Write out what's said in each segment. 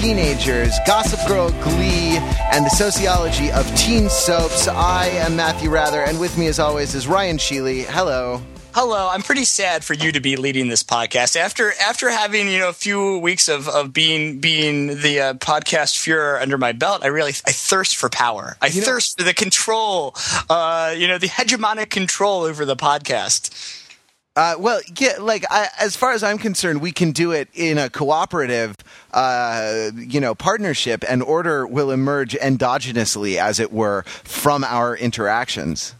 Teenagers, Gossip Girl, Glee, and the Sociology of Teen Soaps. I am Matthew Wrather, and with me, as always, is Ryan Sheely. Hello. Hello, I'm pretty sad for you to be leading this podcast after after having you know a few weeks of, of being being the uh, podcast Fuhrer under my belt. I really I thirst for power. I You know- thirst for the control, uh, you know, the hegemonic control over the podcast. Uh, well, yeah, like I, as far as I'm concerned, we can do it in a cooperative, uh, you know, partnership, and order will emerge endogenously, as it were, from our interactions.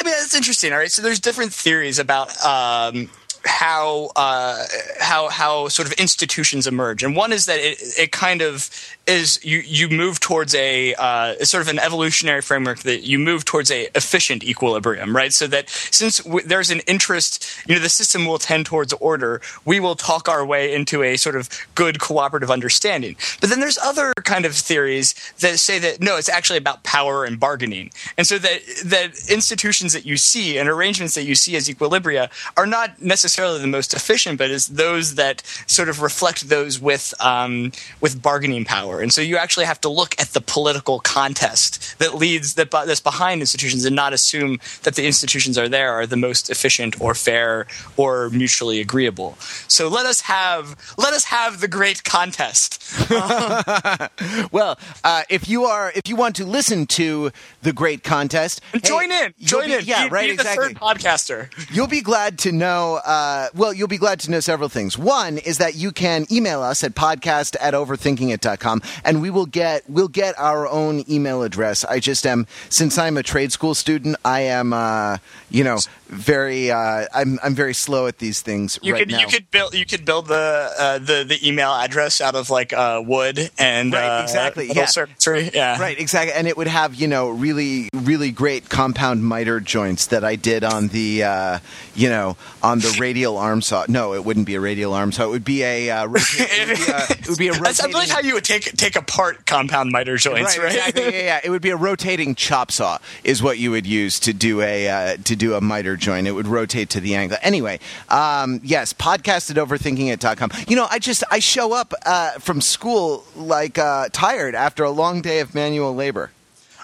I mean, that's interesting. All right, so there's different theories about um, how uh, how how sort of institutions emerge, and one is that it, it kind of is you you move towards a uh, sort of an evolutionary framework that you move towards a efficient equilibrium, right? So that since w- there's an interest, you know, the system will tend towards order. We will talk our way into a sort of good cooperative understanding. But then there's other kind of theories that say that no, it's actually about power and bargaining, and so that that institutions that you see and arrangements that you see as equilibria are not necessarily the most efficient, but is those that sort of reflect those with um, with bargaining power. And so you actually have to look at the political contest that leads that that's behind institutions, and not assume that the institutions are there are the most efficient or fair or mutually agreeable. So let us have let us have the great contest. Well, uh, if you are, if you want to listen to the great contest, hey, join in, join be- in. Yeah, Be- right, be the exactly. third podcaster. You'll be glad to know, uh, well, you'll be glad to know several things. One is that you can email us at podcast at overthinkingit.com and we will get, we'll get our own email address. I just am, since I'm a trade school student, I am, uh, you know, very, uh, I'm, I'm very slow at these things You right could now. you could build you could build the uh, the the email address out of like uh, wood and Right, uh, exactly, yeah. circuitry. Yeah, Right, exactly, and it would have you know really, really great compound miter joints that I did on the, uh, you know, on the radial arm saw. No, it wouldn't be a radial arm saw. It would be a, uh, rota- it, would be a it would be a I rotating. believe how you would take take apart compound miter joints, right? exactly. Yeah, yeah. It would be a rotating chop saw, is what you would use to do a uh, to do a miter joint. It would rotate to the angle. Anyway, um, yes, podcast at overthinkingit.com. You know, I just I show up uh, from school like uh, tired after a long day of manual labor.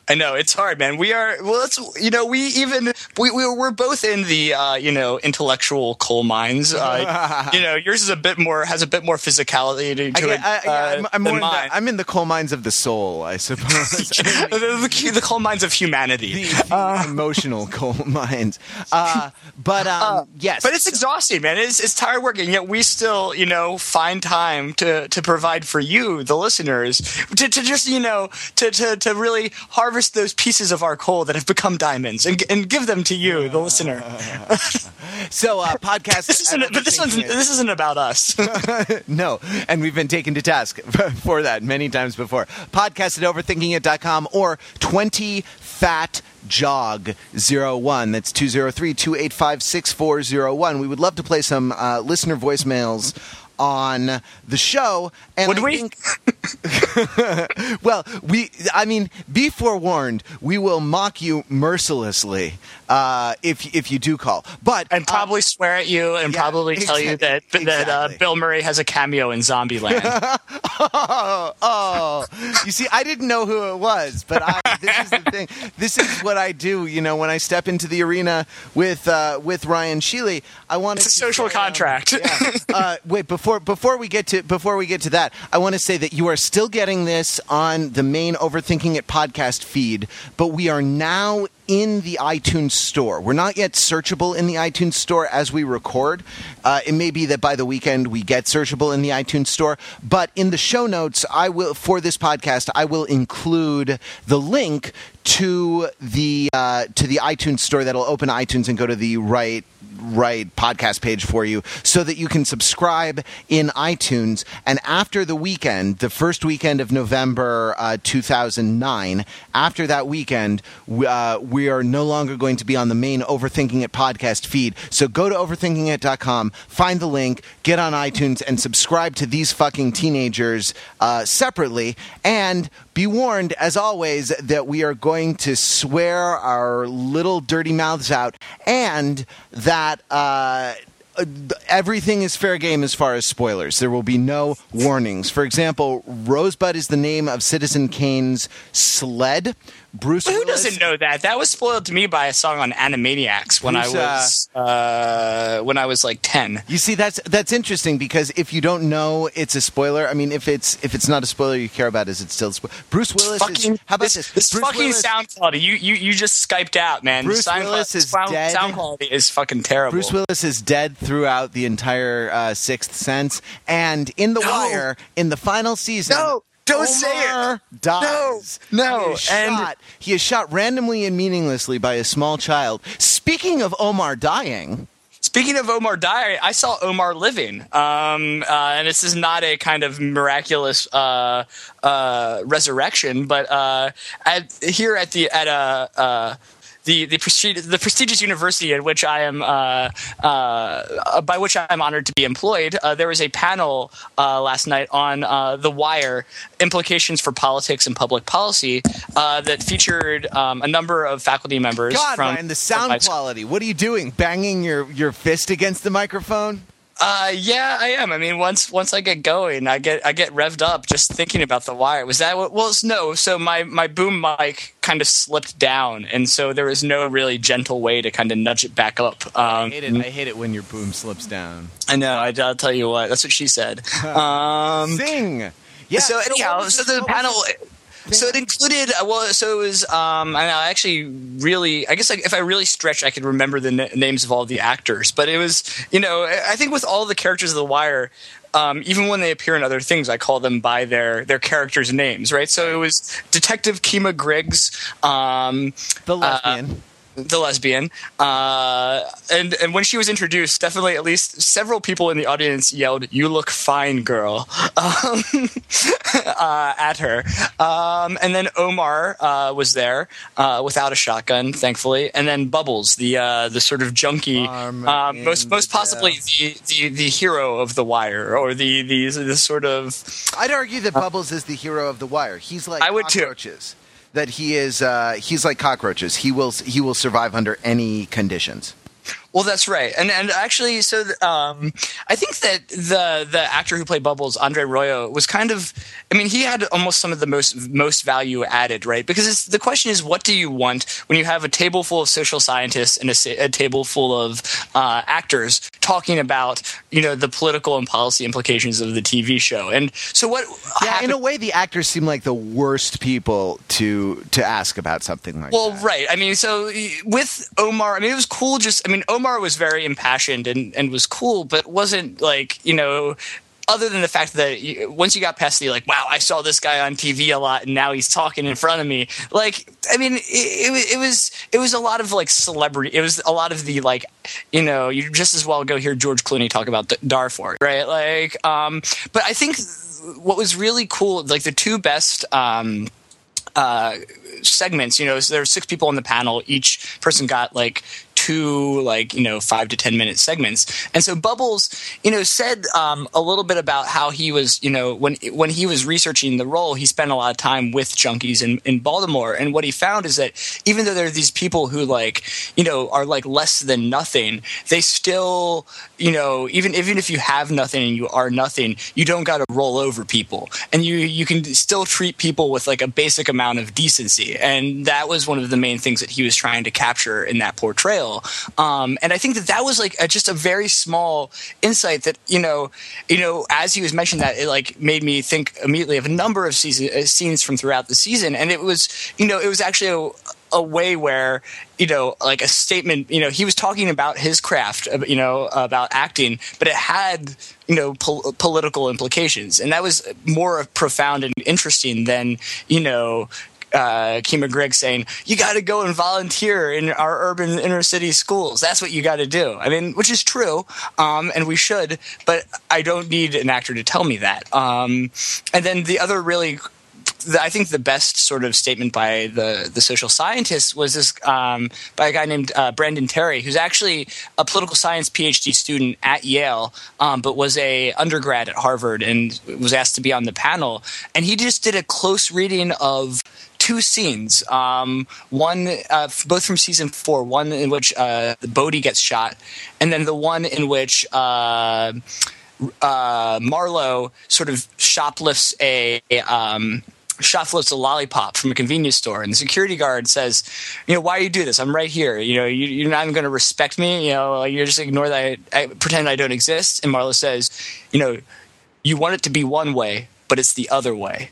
I know it's hard, man. We are well. It's you know we even we, we we're both in the uh, you know intellectual coal mines. Uh, you know yours is a bit more has a bit more physicality to, to yeah, it I, yeah, uh, I'm, I'm, in the. I'm in the coal mines of the soul, I suppose. the, the, the coal mines of humanity. the, the emotional coal mines. Uh, but um, yes, But it's exhausting, man. It's, it's tired work, and yet we still, you know, find time to, to provide for you, the listeners, to, to just, you know, to, to, to really harvest those pieces of our coal that have become diamonds and, and give them to you, the listener. so uh, podcast. This isn't, but this one's this isn't about us. no, and we've been taken to task for that many times before. Podcast at overthinkingit.com or 20 fat jog 01 that's 203-285-6401 we would love to play some uh, listener voicemails on the show and Would I we? think- well, we, I mean, be forewarned, we will mock you mercilessly uh, if if you do call. But and probably swear at you and yeah, probably tell you that exactly, that uh. Bill Murray has a cameo in Zombieland. oh, oh, you see, I didn't know who it was, but I, this is the thing. This is what I do. You know, when I step into the arena with uh, with Ryan Sheely, I want It's a social contract. yeah. Uh, wait, before before we get to before we get to that, I want to say that you are still getting this on the main Overthinking It podcast feed, but we are now in the iTunes store. We're not yet searchable in the iTunes store as we record. Uh, it may be that by the weekend we get searchable in the iTunes store, but in the show notes, I will for this podcast, I will include the link to the uh, to the iTunes store that'll open iTunes and go to the right right podcast page for you so that you can subscribe in iTunes. And after the weekend, the first weekend of November uh, 2009, after that weekend, we, uh, we are no longer going to be on the main Overthinking It podcast feed. So go to overthinkingit.com, find the link, get on iTunes, and subscribe to these fucking teenagers uh, separately. And be warned, as always, that we are going to swear our little dirty mouths out and that. Uh, everything is fair game as far as spoilers. There will be no warnings. For example, Rosebud is the name of Citizen Kane's sled. Bruce. Who Willis, doesn't know that? That was spoiled to me by a song on Animaniacs when I was uh, when I was like ten. You see, that's that's interesting because if you don't know it's a spoiler, I mean, if it's if it's not a spoiler you care about, is it still a spoiler? Bruce Willis Fucking, is. How about this? this? This fucking Willis- sound quality. You you you just skyped out, man. Bruce sound, Willis is sound, dead. sound quality is fucking terrible. Bruce Willis is dead throughout the entire uh, Sixth Sense, and in The No. Wire, in the final season, No, don't say it. Omar dies. No, no, he is and- shot. He is shot randomly and meaninglessly by a small child. Speaking of Omar dying, Speaking of Omar dying, I saw Omar living, um, uh, and this is not a kind of miraculous uh, uh, resurrection, but uh, at, here at the at a. The the, presti- the prestigious university at which I am uh, uh, by which I am honored to be employed, uh, there was a panel uh, last night on uh, the Wire implications for politics and public policy uh, that featured um, a number of faculty members. God, from Ryan, the sound quality. What are you doing? Banging your, your fist against the microphone? Uh, yeah, I am. I mean, once once I get going, I get I get revved up just thinking about the wire. Was that what? Well, no. So my my boom mic kind of slipped down, and so there was no really gentle way to kind of nudge it back up. Um, I hate it. I hate it when your boom slips down. I know. I, will tell you what. That's what she said. Um, Sing. Yeah. so anyhow, so the panel. it? So it included uh, well, so it was. Um, and I actually really, I guess, like if I really stretch, I could remember the na- names of all the actors. But it was, you know, I I think with all the characters of The Wire, um, even when they appear in other things, I call them by their their characters' names, right? So it was Detective Kima Greggs. Um, the lesbian. The lesbian. Uh, and and when she was introduced, definitely at least several people in the audience yelled, "You look fine, girl," um, uh, at her. Um, and then Omar uh, was there uh, without a shotgun, thankfully. And then Bubbles, the uh, the sort of junkie, uh, most most possibly the, the the hero of the Wire, or the the the sort of I'd argue that Bubbles is the hero of the Wire. He's like I would too. That he is. Uh, he's like cockroaches. He will. He will survive under any conditions. Well, that's right, and and actually, so um, I think that the the actor who played Bubbles, Andre Royo, was kind of. I mean, he had almost some of the most most value added, right? Because it's, the question is, what do you want when you have a table full of social scientists and a, a table full of uh, actors talking about you know the political and policy implications of the TV show? And so, what? Yeah, happened- in a way, the actors seem like the worst people to to ask about something like that. Well, that. right. I mean, so with Omar, I mean, it was cool. Just, I mean, Omar was very impassioned and, and was cool, but wasn't like, you know, other than the fact that once you got past the like, wow, I saw this guy on TV a lot, and now he's talking in front of me. Like, I mean, it, it, was- it was it was a lot of like celebrity. It was a lot of the like, you know, you just as well go hear George Clooney talk about Darfur, right? Like, um, but I think what was really cool, like the two best. Um, uh, segments. You know, so there were six people on the panel. Each person got like two, like you know, five to ten minute segments. And so Bubbles, you know, said um, a little bit about how he was, you know, when when he was researching the role, he spent a lot of time with junkies in, in Baltimore. And what he found is that even though there are these people who like, you know, are like less than nothing, they still, you know, even even if you have nothing and you are nothing, you don't got to roll over people, and you you can still treat people with like a basic amount of decency. And that was one of the main things that he was trying to capture in that portrayal. Um, and I think that that was like a, just a very small insight that you know, you know, as he was mentioning that, it like made me think immediately of a number of season, uh, scenes from throughout the season, and it was you know, it was actually a a way where you know like a statement you know he was talking about his craft uh, you know about acting but it had you know pol- political implications. And that was more profound and interesting than you know uh, Kima saying, "You got to go and volunteer in our urban inner city schools. That's what you got to do." I mean, which is true, um, and we should. But I don't need an actor to tell me that. Um, and then the other really I think the best sort of statement by the the social scientists was this um, by a guy named uh, Brandon Terry, who's actually a political science PhD student at Yale, um, but was a undergrad at Harvard and was asked to be on the panel. And he just did a close reading of two scenes. Um, one, uh, both from season four. One in which uh, Bodie gets shot, and then the one in which. Uh, uh, Marlo sort of shoplifts a, a um, shoplifts a lollipop from a convenience store, and the security guard says, "You know, why you do this? I'm right here. You know, you, are not even going to respect me. You know, you're just ignore that. I, I pretend I don't exist." And Marlo says, "You know, you want it to be one way, but it's the other way."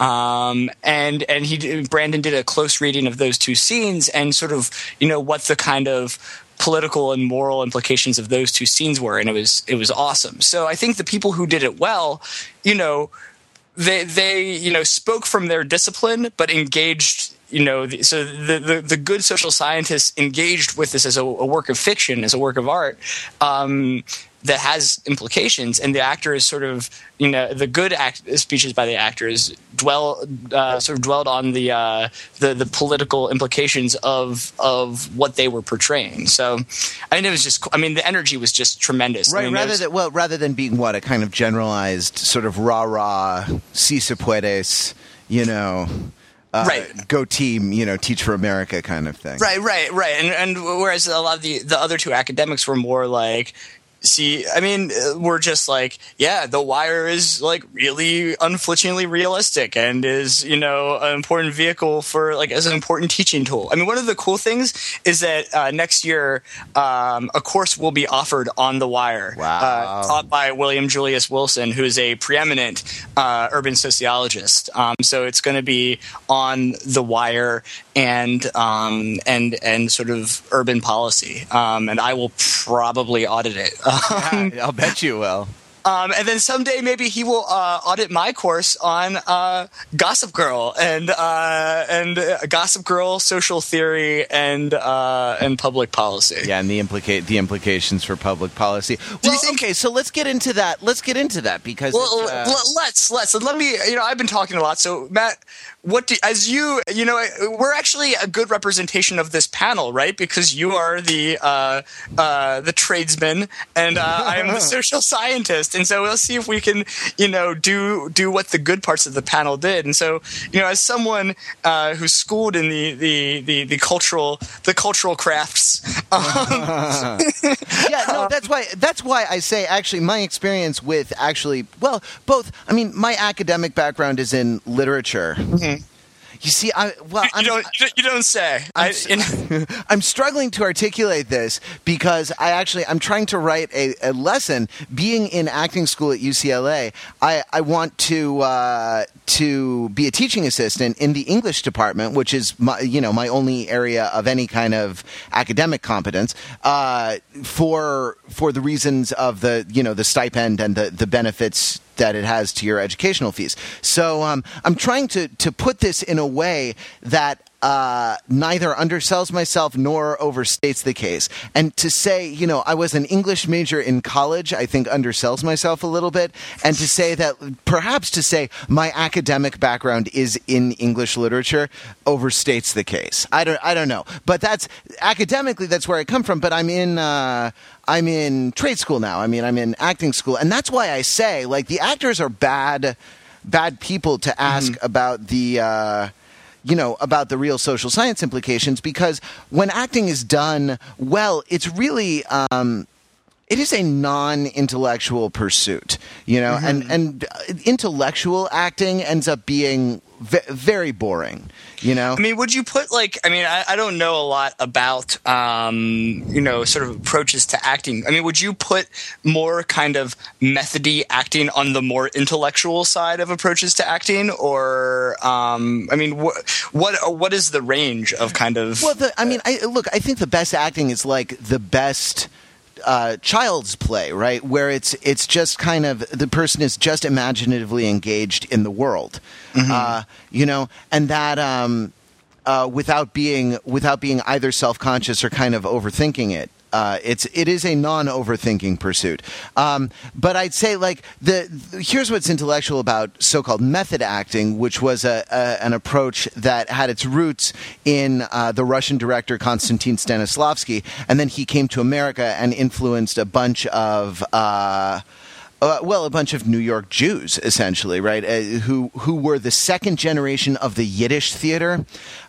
Um, and and he Brandon did a close reading of those two scenes and sort of you know what the kind of political and moral implications of those two scenes were, and it was it was awesome. So I think the people who did it well, you know they they you know spoke from their discipline but engaged you know the, so the, the, the good social scientists engaged with this as a, a work of fiction as a work of art um, that has implications and the actors sort of you know the good act, speeches by the actors dwell uh, sort of dwelled on the, uh, the the political implications of of what they were portraying so i mean it was just i mean the energy was just tremendous right I mean, rather was, than well rather than being what a kind of generalized sort of rah rah si se puedes you know uh, right. go team, you know, teach for America kind of thing. Right, right, right. And and whereas a lot of the the other two academics were more like, see i mean we're just like yeah the wire is like really unflinchingly realistic and is you know an important vehicle for like as an important teaching tool. I mean one of the cool things is that uh, next year um, a course will be offered on the wire wow. uh, taught by william julius wilson who is a preeminent uh, urban sociologist. Um, so it's going to be on the wire and um, and and sort of urban policy. Um, and i will probably audit it yeah, I'll bet you will. Um, and then someday maybe he will uh, audit my course on uh, Gossip Girl and uh, and uh, Gossip Girl, social theory, and uh, and public policy. Yeah, and the implicate the implications for public policy. Well, think- okay, so let's get into that. Let's get into that because well, uh, let's let's let me. You know, I've been talking a lot. So Matt, what do, as you you know we're actually a good representation of this panel right? Because you are the uh, uh, the tradesman and uh, I am the social scientist. And so we'll see if we can you know do do what the good parts of the panel did. And so you know as someone uh, who's schooled in the, the, the, the cultural the cultural crafts um, yeah no that's why that's why I say actually my experience with actually well both I mean my academic background is in literature. Mm-hmm. You see, I well, you, don't, you don't say. I'm, I, am struggling to articulate this because I actually I'm trying to write a, a lesson. Being in acting school at UCLA, I I want to uh, to be a teaching assistant in the English department, which is my you know my only area of any kind of academic competence. Uh, for for the reasons of the you know the stipend and the the benefits that it has to your educational fees. So um, I'm trying to to put this in a way that uh, neither undersells myself nor overstates the case. And to say, you know, I was an English major in college, I think undersells myself a little bit. And to say that, perhaps to say my academic background is in English literature overstates the case. I don't, I don't know. But that's academically, that's where I come from. But I'm in. Uh, I'm in trade school now. I mean, I'm in acting school, and that's why I say like the actors are bad, bad people to ask mm-hmm. about the. Uh, you know, about the real social science implications because when acting is done well, it's really um, it is a non-intellectual pursuit, you know, mm-hmm. and and intellectual acting ends up being v- very boring, you know. I mean, would you put like? I mean, I, I don't know a lot about, um, you know, sort of approaches to acting. I mean, would you put more kind of methody acting on the more intellectual side of approaches to acting, or, um, I mean, wh- what what is the range of kind of? Well, the, I mean, I look. I think the best acting is like the best uh, child's play, right? Where it's it's just kind of the person is just imaginatively engaged in the world, uh, you know, and that um, uh, without being without being either self conscious or kind of overthinking it. Uh, it's it is a non overthinking pursuit, um, but I'd say like the, the- here's what's intellectual about so called method acting, which was a, a an approach that had its roots in uh, the Russian director Konstantin Stanislavski, and then he came to America and influenced a bunch of. Uh, uh, well, a bunch of New York Jews, essentially, right? Uh, who who were the second generation of the Yiddish theater,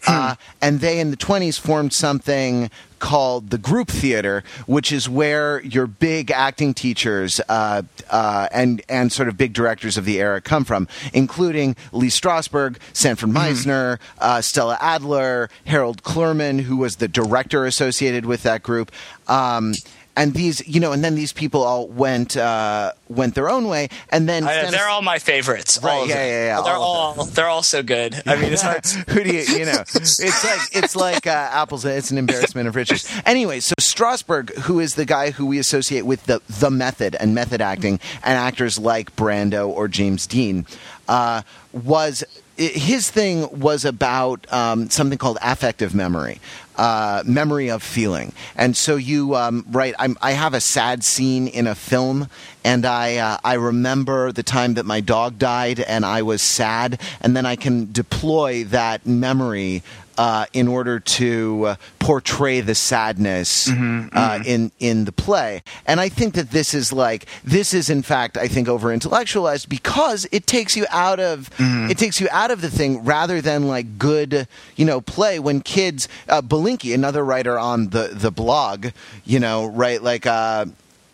uh, and they in the twenties formed something called the group theater, which is where your big acting teachers uh, uh, and and sort of big directors of the era come from, including Lee Strasberg, Sanford Meisner, uh, Stella Adler, Harold Clurman, who was the director associated with that group. Um, and these, you know, and then these people all went uh, went their own way, and then I- they're all my favorites. Right, all yeah, them. yeah, yeah, They're all all they're all so good. I mean, it's hard. Who do you, you know? It's like it's like uh, apples. It's an embarrassment of riches. Anyway, so Strasberg, who is the guy who we associate with the the method and method acting, and actors like Brando or James Dean, uh, was his thing was about um, something called affective memory. Uh, memory of feeling, and so you um. I'm, I have a sad scene in a film, and I uh, I remember the time that my dog died, and I was sad, and then I can deploy that memory uh, in order to uh, portray the sadness Uh, in in the play. And I think that this is like this is in fact I think over intellectualized because it takes you out of it takes you out of the thing rather than like good you know play when kids uh, Belinkie another writer on the the blog you know right like.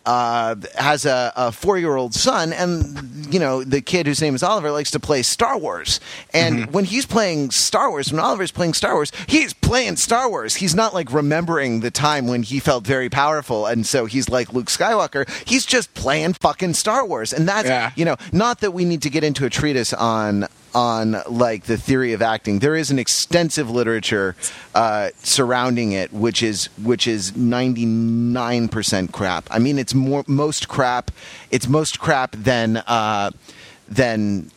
Uh, has a, a four year old son, and you know the kid whose name is Oliver likes to play Star Wars. And when he's playing Star Wars, when Oliver's playing Star Wars, he's playing Star Wars. He's not like remembering the time when he felt very powerful, and so he's like Luke Skywalker. He's just playing fucking Star Wars, and that's Yeah. you know not that we need to get into a treatise on on like the theory of acting. There is an extensive literature uh, surrounding it, which is which is ninety nine percent crap. I mean, it's more most crap. It's most crap than uh, than.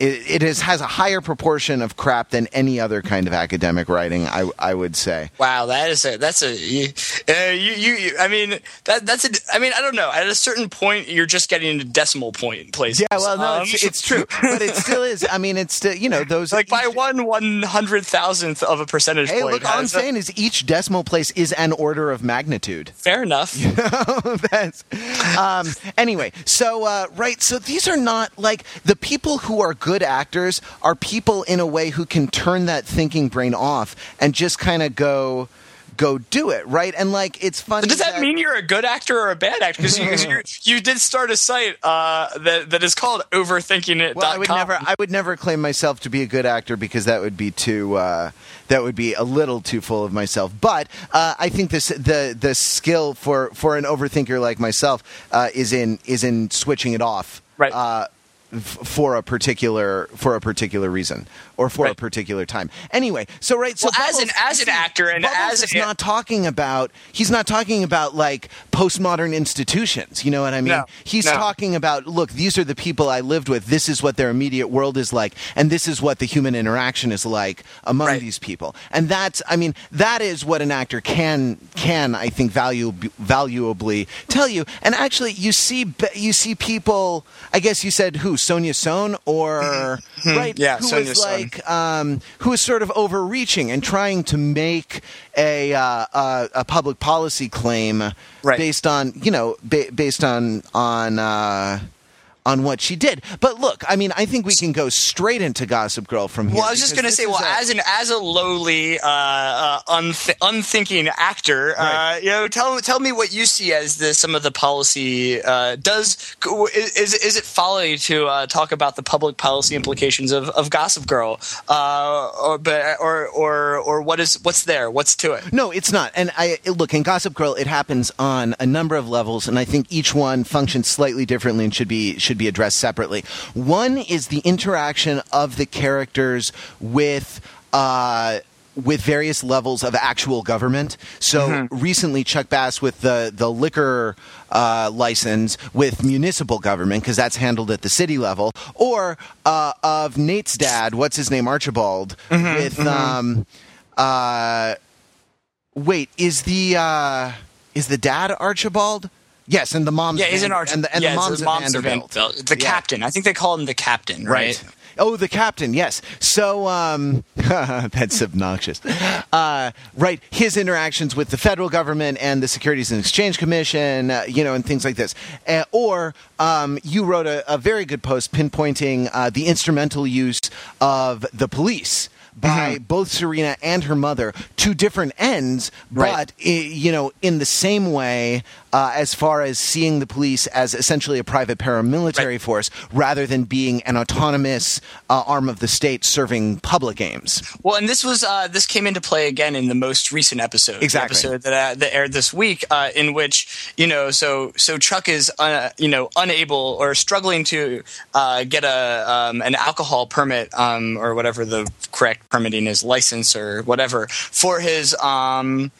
It, it is, has a higher proportion of crap than any other kind of academic writing. I, I would say. Wow, that is a that's a you, uh, you, you you I mean that that's a I mean I don't know at a certain point you're just getting into decimal point places. Yeah, well, no, Um, it's, it's true, but it still is. I mean, it's still you know those like by one one hundred thousandth of a percentage Hey, point. look, all I'm saying is each decimal place is an order of magnitude. fair enough. That's, um, anyway, so uh, right, so these are not like the people who are good actors are people in a way who can turn that thinking brain off and just kind of go go do it right and like it's funny Does that mean you're a good actor or a bad actor? Because you, you did start a site uh, that that is called overthinkingit.com. well, I would never, I would never claim myself to be a good actor because that would be too, uh, that would be a little too full of myself. But uh, I think this, the the skill for for an overthinker like myself uh, is in is in switching it off, Right. F- for a particular for a particular reason or for a particular time. Anyway, so right, so Well, as an- as an actor and Bubbles as is an- not talking about he's not talking about like postmodern institutions. You know what I mean? No, he's no. talking about look, these are the people I lived with. This is what their immediate world is like, and this is what the human interaction is like among Right. these people. And that's, I mean, that is what an actor can can I think value valuably tell you. And actually, you see you see people. I guess you said who Sonja Sohn or right? Mm-hmm. Yeah, who Sonja is Sohn. Like um, who is sort of overreaching and trying to make a uh, a, a public policy claim Right. based on you know ba- based on on. Uh, on what she did, but look, I mean, I think we can go straight into Gossip Girl from here. Well, I was just going to say, well, a- as an as a lowly, uh, uh, unth- unthinking actor, Right. uh, you know, tell tell me what you see as the some of the policy uh, does is is it folly to uh, talk about the public policy implications of, of Gossip Girl, uh, or but or or or what is what's there, what's to it? No, it's not. And I look in Gossip Girl, it happens on a number of levels, and I think each one functions slightly differently and should be should be addressed separately. One is the interaction of the characters with. Uh, with various levels of actual government. So Mm-hmm. recently, Chuck Bass with the the liquor uh, license with municipal government because that's handled at the city level, or uh, of Nate's dad, what's his name, Archibald, Mm-hmm, with um, uh, wait, is the uh, is the dad Archibald? Yes, and the mom's Yeah, Van- arch. and the, and yeah, the mom's, at mom's Vanderbilt. Vanderbilt. The Yeah. captain. I think they call him the captain, right? Oh, the captain. Yes. So um, that's obnoxious. Uh, right. His interactions with the federal government and the Securities and Exchange Commission, uh, you know, and things like this. Uh, or um, you wrote a, a very good post pinpointing uh, the instrumental use of the police. By both Serena and her mother to different ends, Right. but i- you know, in the same way, uh, as far as seeing the police as essentially a private paramilitary Right. force rather than being an autonomous uh, arm of the state serving public aims. Well, and this was uh, this came into play again in the most recent episode, the Exactly. episode that, uh, that aired this week, uh, in which you know, so so Chuck is uh, you know unable or struggling to uh, get a um, an alcohol permit um, or whatever the correct permitting is, license or whatever for his. Um,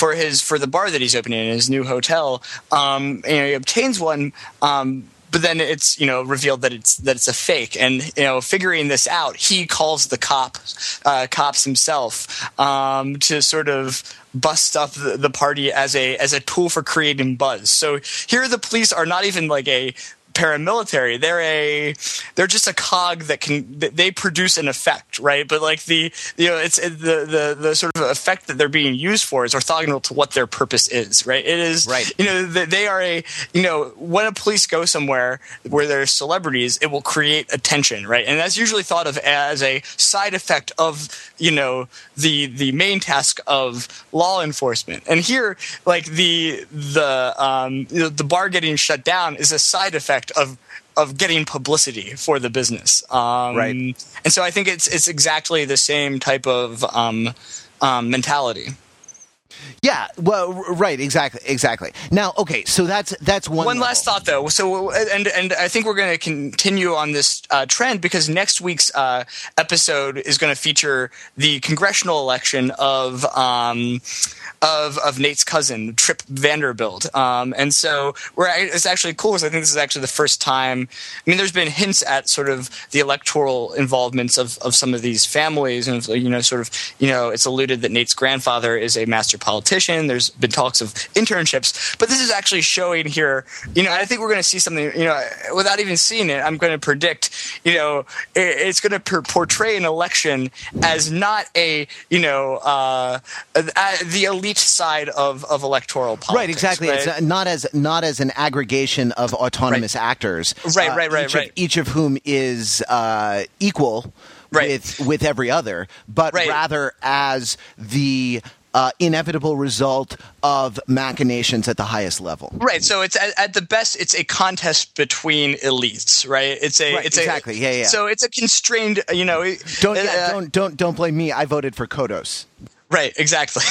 for his for the bar that he's opening in his new hotel, um, he obtains one, um, but then it's you know revealed that it's that it's a fake, and you know figuring this out, he calls the cop uh, cops himself um, to sort of bust up the, the party as a as a tool for creating buzz. So here the police are not even like a paramilitary. They're a they're just a cog that can they produce an effect right? But like the you know it's the the the sort of effect that they're being used for is orthogonal to what their purpose is right? It is Right. you know they are a you know when a police go somewhere where there's celebrities it will create attention right? And that's usually thought of as a side effect of you know the the main task of law enforcement. And here like the the um you know, the bar getting shut down is a side effect of of getting publicity for the business um Right. and so i think it's it's exactly the same type of um um mentality Yeah, well, right, exactly, exactly. Now, okay, so that's that's one. One level. last thought, though. So, and and I think we're going to continue on this uh, trend because next week's uh, episode is going to feature the congressional election of um, of of Nate's cousin Tripp Vanderbilt, um, and so we're it's actually cool because I think this is actually the first time. I mean, there's been hints at sort of the electoral involvements of of some of these families, and you know, sort of you know, it's alluded that Nate's grandfather is a master politician. There's been talks of internships, but this is actually showing here. You know, I think we're going to see something. You know, without even seeing it, I'm going to predict. You know, it, it's going to per- portray an election as not a you know uh, the elite side of of electoral politics. Right, exactly. right? It's not as not as an aggregation of autonomous actors. Right, uh, right, right, each right. Of, each of whom is uh, equal Right. with with every other, but Right. rather as the uh, inevitable result of machinations at the highest level. Right. So it's at, at the best, it's a contest between elites, right? It's a, Right, it's exactly. A, Yeah, yeah. So it's a constrained, you know. Don't uh, yeah, don't don't don't blame me. I voted for Kodos. Right, exactly.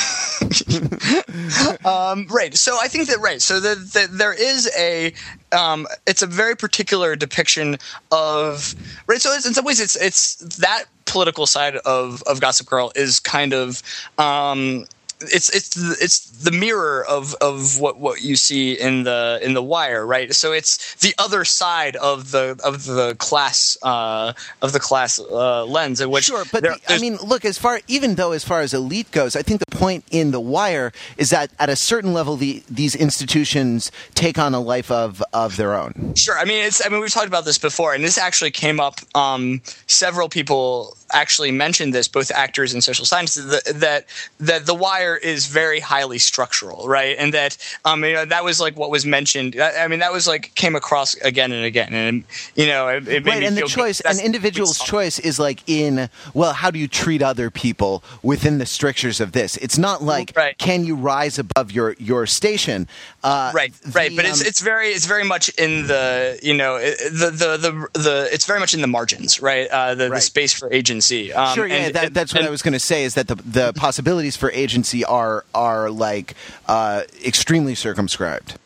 um, right. So I think that right. So the, the, there is a um, it's a very particular depiction of right. So it's, in some ways, it's it's that political side of of Gossip Girl is kind of. Um, it's it's the, it's the mirror of, of what, what you see in the in the wire, right? So it's the other side of the of the class uh, of the class uh, lens, in which Sure, but there- the, I mean, look, as far even though as far as elite goes, I think the point in the wire is that at a certain level, the these institutions take on a life of of their own. Sure. I mean, it's. I mean, we've talked about this before, and this actually came up. Um, several people actually mentioned this, both actors and social scientists, that that, that the wire is very highly structural, right? And that um, you know, that was like what was mentioned. I mean, that was like came across again and again, and you know, it, it Right, and the choice, an individual's choice is like in well, how do you treat other people within the strictures of this? It's not like Right. can you rise above your your station? Uh, right right the, but it's um, it's very it's very much in the you know it- the the the, the it's very much in the margins right uh the, the space for agency um, Sure, yeah, and- that, that's what and- I was going to say. Is that the the possibilities for agency are are like uh, extremely circumscribed.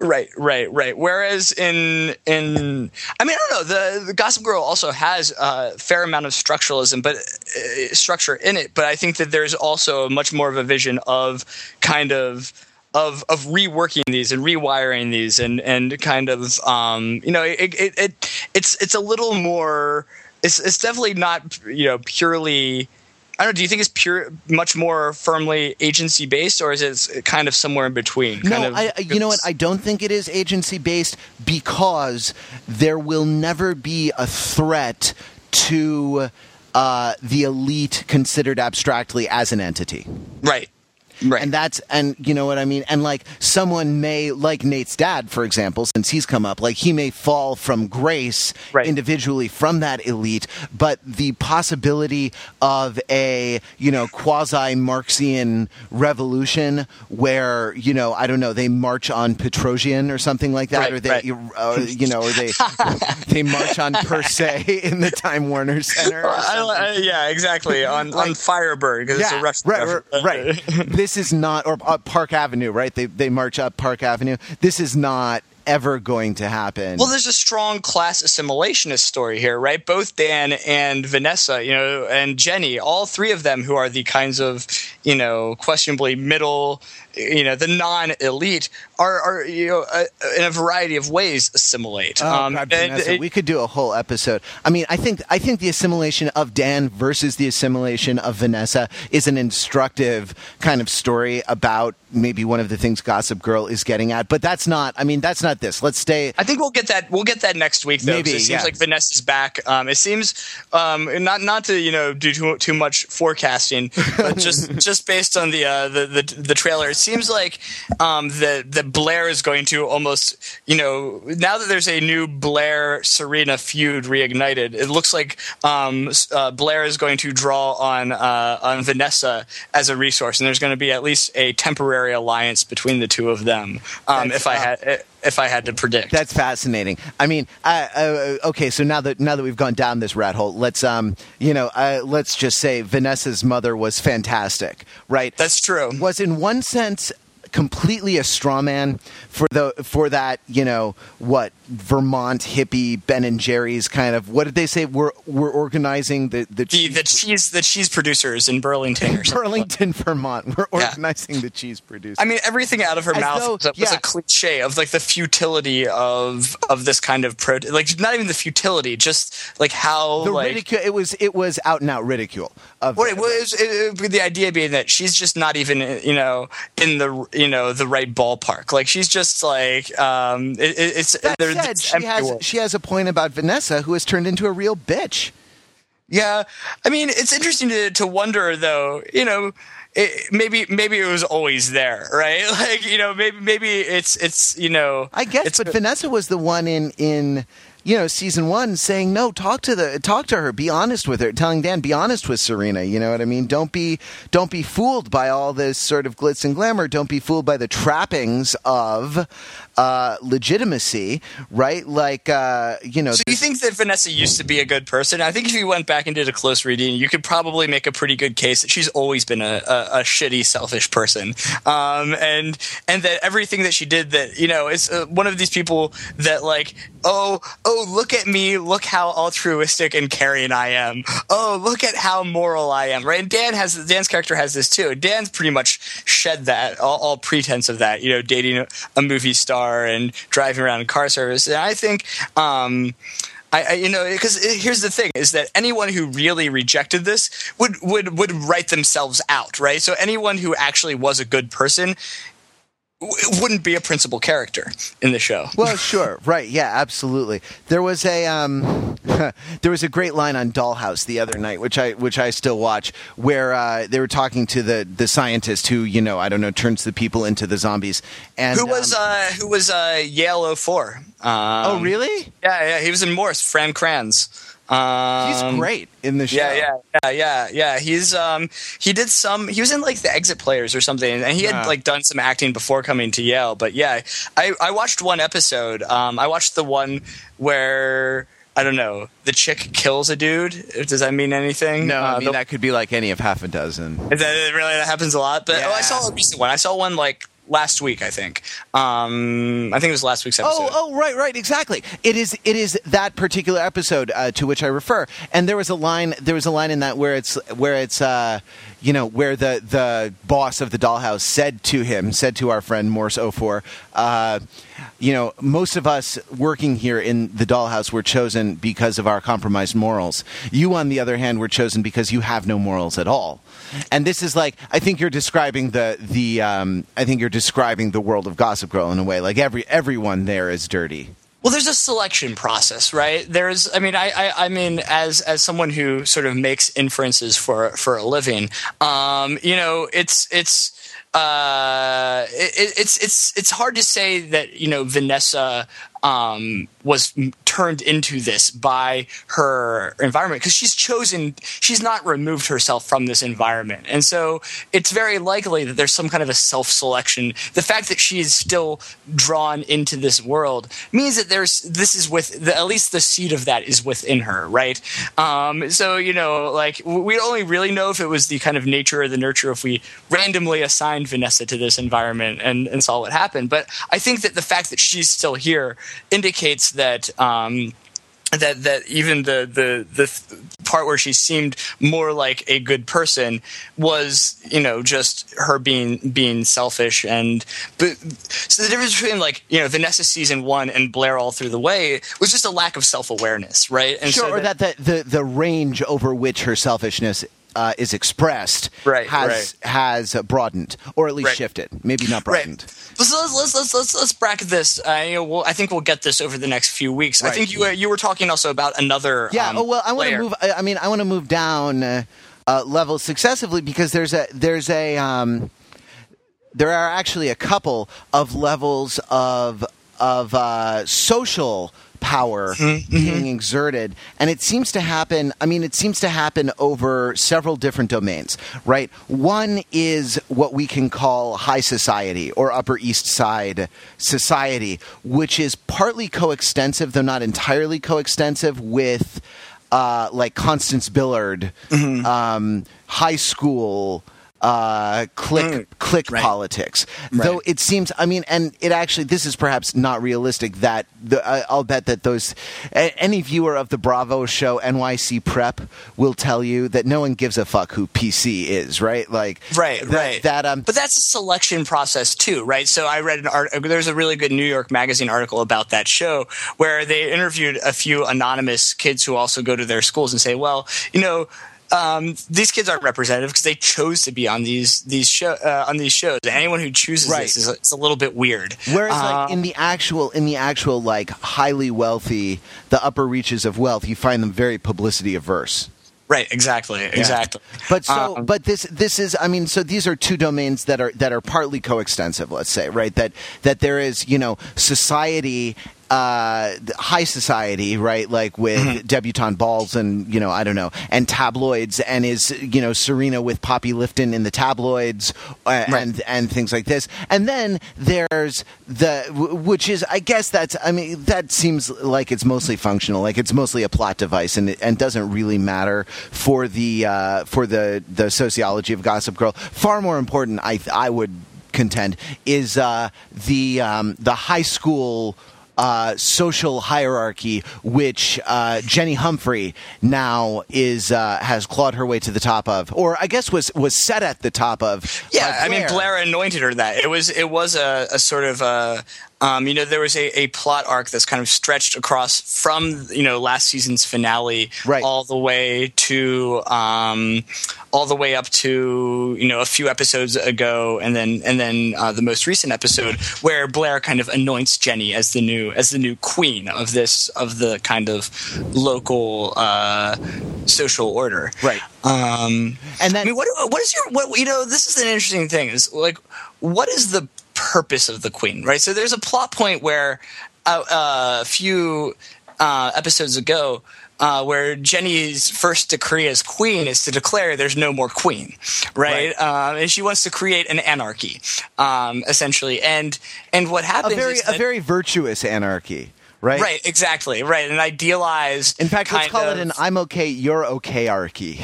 Right, right, right. Whereas in in I mean I don't know the, the Gossip Girl also has a fair amount of structuralism, but uh, structure in it. But I think that there's also much more of a vision of kind of of of reworking these and rewiring these and and kind of um, you know it, it, it it's it's a little more it's it's definitely not you know purely I don't know. Do you think it's pure, much more firmly agency based, or is it kind of somewhere in between? No, kind of, I, you know what? I don't think it is agency based because there will never be a threat to uh, the elite considered abstractly as an entity. right, right, And that's and you know what I mean. And like someone may like Nate's dad, for example, since he's come up, like he may fall from grace Right. individually from that elite, but the possibility of a you know quasi Marxian revolution where you know I don't know they march on Petrossian or something like that, Right, or they right. you, uh, you know or they they march on Per Se in the Time Warner Center. I. I, yeah, exactly. On on Firebird because it's a Russian right, right, reference. this is not or uh, Park Avenue, right? They they march up Park Avenue. This is not ever going to happen. Well, there's a strong class assimilationist story here, right? Both Dan and Vanessa, you know, and Jenny, all three of them who are the kinds of, you know, questionably middle, you know, the non-elite are, are you know, uh, in a variety of ways assimilate. Oh, Um, God, and Vanessa, it- we could do a whole episode. I mean, I think I think the assimilation of Dan versus the assimilation of Vanessa is an instructive kind of story about maybe one of the things Gossip Girl is getting at. But that's not. I mean, that's not this. Let's stay. I think we'll get that. We'll get that next week, though. Maybe, it seems yeah. like Vanessa's back. Um, it seems um, not not to you know do too, too much forecasting, but just just based on the, uh, the the the trailer, seems like um, that that Blair is going to almost you know now that there's a new Blair Serena feud reignited, it looks like um, uh, Blair is going to draw on uh, on Vanessa as a resource, and there's going to be at least a temporary alliance between the two of them. Um, if I uh, had if I had to predict. That's fascinating. I mean, I, uh, okay, so now that now that we've gone down this rat hole, let's um, you know, uh, let's just say Vanessa's mother was fantastic, right? That's true. was in one sense completely a straw man for the for that you know what Vermont hippie Ben and Jerry's kind of what did they say we're we're organizing the the, The, cheese- the cheese the cheese producers in Burlington or. Burlington Vermont we're Yeah. organizing the cheese producers I mean, everything out of her As mouth though- was, a, was a cliche of like the futility of of this kind of pro. Like not even the futility, just like how the like. ridicule it was it was out and out ridicule of What it was, it, it- the idea being that she's just not even, you know, in the, you know, the right ballpark. Like she's just like, um, it, it- it's that said, she has world. she has a point about Vanessa who has turned into a real bitch Yeah, I mean, it's interesting to to wonder though. You know, it, maybe maybe it was always there, right? Like you know, maybe maybe it's it's you know, I guess, but Vanessa was the one in in you know season one saying no, talk to the talk to her, be honest with her, telling Dan, be honest with Serena. You know what I mean? Don't be don't be fooled by all this sort of glitz and glamour. Don't be fooled by the trappings of uh, legitimacy, right? Like uh, you know. So you think that Vanessa used to be a good person? I think if you went back and did a close reading, you could probably make a pretty good case that she's always been a, a, a shitty, selfish person, um, and and that everything that she did, that you know, is uh, one of these people that like, oh, oh, look at me, look how altruistic and caring I am. Oh, look at how moral I am, right? And Dan has Dan's character has this too. Dan's pretty much shed that all, all pretense of that, you know, dating a, a movie star and driving around in car service. And I think. Um, I, I you know because here's the thing is that anyone who really rejected this would would would write themselves out right so anyone who actually was a good person wouldn't be a principal character in the show Well, sure, right, yeah, absolutely. There was a um, there was a great line on Dollhouse the other night, which I which I still watch, where uh, they were talking to the the scientist who you know I don't know turns the people into the zombies. And who was um, uh who was uh Yale 04 um, oh really? yeah yeah he was in Morse Fran Kranz um, He's great in the show. Yeah, yeah, yeah, yeah, yeah. He's um he did some he was in like the exit players or something and he had Yeah. like done some acting before coming to Yale. But yeah, I, I watched one episode. Um I watched the one where I don't know, the chick kills a dude. Does that mean anything? No, I Uh, mean the- that could be like any of half a dozen. is that really that happens a lot? But oh, I saw a recent one. I saw one like last week, I think. Um, I think it was last week's episode. Oh, oh, right, right, exactly. It is, it is that particular episode uh, to which I refer. And there was a line, there was a line in that where it's, where it's, uh, you know, where the the boss of the dollhouse said to him, said to our friend Morse 04, uh, you know, most of us working here in the dollhouse were chosen because of our compromised morals. You, on the other hand, were chosen because you have no morals at all. And this is like, I think you're describing the the, um, I think you're describing the world of Gossip Girl in a way. Like every everyone there is dirty. Well, there's a selection process, right? There's, I mean, I, I, I mean, as as someone who sort of makes inferences for for a living, um, you know, it's it's. Uh, it, it's it's it's hard to say that you know Vanessa um, was turned into this by her environment because she's chosen she's not removed herself from this environment. And so it's very likely that there's some kind of a self-selection. The fact that she is still drawn into this world means that there's this is with the, at least the seed of that is within her right? Um, so you know like we only really know if it was the kind of nature or the nurture if we randomly assigned vanessa to this environment and, and saw what happened. But i think that the fact that she's still here indicates that um, that that even the the the part where she seemed more like a good person was you know just her being being selfish and but so the difference between like you know Vanessa season one and Blair all through the way was just a lack of self awareness right and sure so that, or that the, the the range over which her selfishness uh, is expressed right, has right. has broadened or at least right. shifted, maybe not broadened. So let's, let's let's let's let's bracket this. Uh, you know, we'll, I think we'll get this over the next few weeks. I think you uh, you were talking also about another. Yeah. Um, oh well, I want to move. I mean, I want to move down uh, uh, levels successively because there's a there's a um, there are actually a couple of levels of of uh, social power mm-hmm. being exerted. And it seems to happen, I mean, it seems to happen over several different domains, right? One is what we can call high society or Upper East Side society, which is partly coextensive, though not entirely coextensive, with. Uh, like Constance Billard, mm-hmm. um, high school uh, click mm, click right. politics. Right. Though it seems, I mean, and it actually this is perhaps not realistic. That the, uh, I'll bet that those any viewer of the Bravo show NYC Prep will tell you that no one gives a fuck who PC is, right? Like right, that, right. That um, but that's a selection process too, right? So I read an article. There's a really good New York Magazine article about that show where they interviewed a few anonymous kids who also go to their schools and say, well, you know um, these kids aren't representative because they chose to be on these these show uh, on these shows. Anyone who chooses right. this is a, it's a little bit weird. Whereas, like um, in the actual in the actual like highly wealthy, the upper reaches of wealth, you find them very publicity averse. Right, exactly, exactly. But so, um, but this this is, I mean, so these are two domains that are that are partly coextensive. Let's say, right? That that there is, you know, society uh, high society, right? Like with mm-hmm. debutante balls and you know I don't know and tabloids, and is you know Serena with Poppy Lifton in the tabloids uh, right. and and things like this. And then there's the which is I guess that's I mean that seems like it's mostly functional, like it's mostly a plot device, and and doesn't really matter for the uh, for the the sociology of Gossip Girl. Far more important, I I would contend, is uh, the um, the high school uh, social hierarchy, which uh, Jenny Humphrey now is uh, has clawed her way to the top of, or I guess was was set at the top of. Yeah, I mean Blair anointed her that. It was it was a, a sort of a, um, you know, there was a, a plot arc that's kind of stretched across from you know last season's finale right. all the way to um, all the way up to you know a few episodes ago, and then and then uh, the most recent episode where Blair kind of anoints Jenny as the new as the new queen of this of the kind of local uh, social order. Right. Um, and then I mean, what what is your what you know? This is an interesting thing. Is like what is the purpose of the queen, right? So there's a plot point where uh, uh, a few uh, episodes ago. Uh, where Jenny's first decree as queen is to declare there's no more queen, right? right. Um, and she wants to create an anarchy, um, essentially. And and what happens? A very that, a very virtuous anarchy. Right. Right, exactly. Right. An idealized. In fact, let's call of, it an I'm okay, you're okay archy.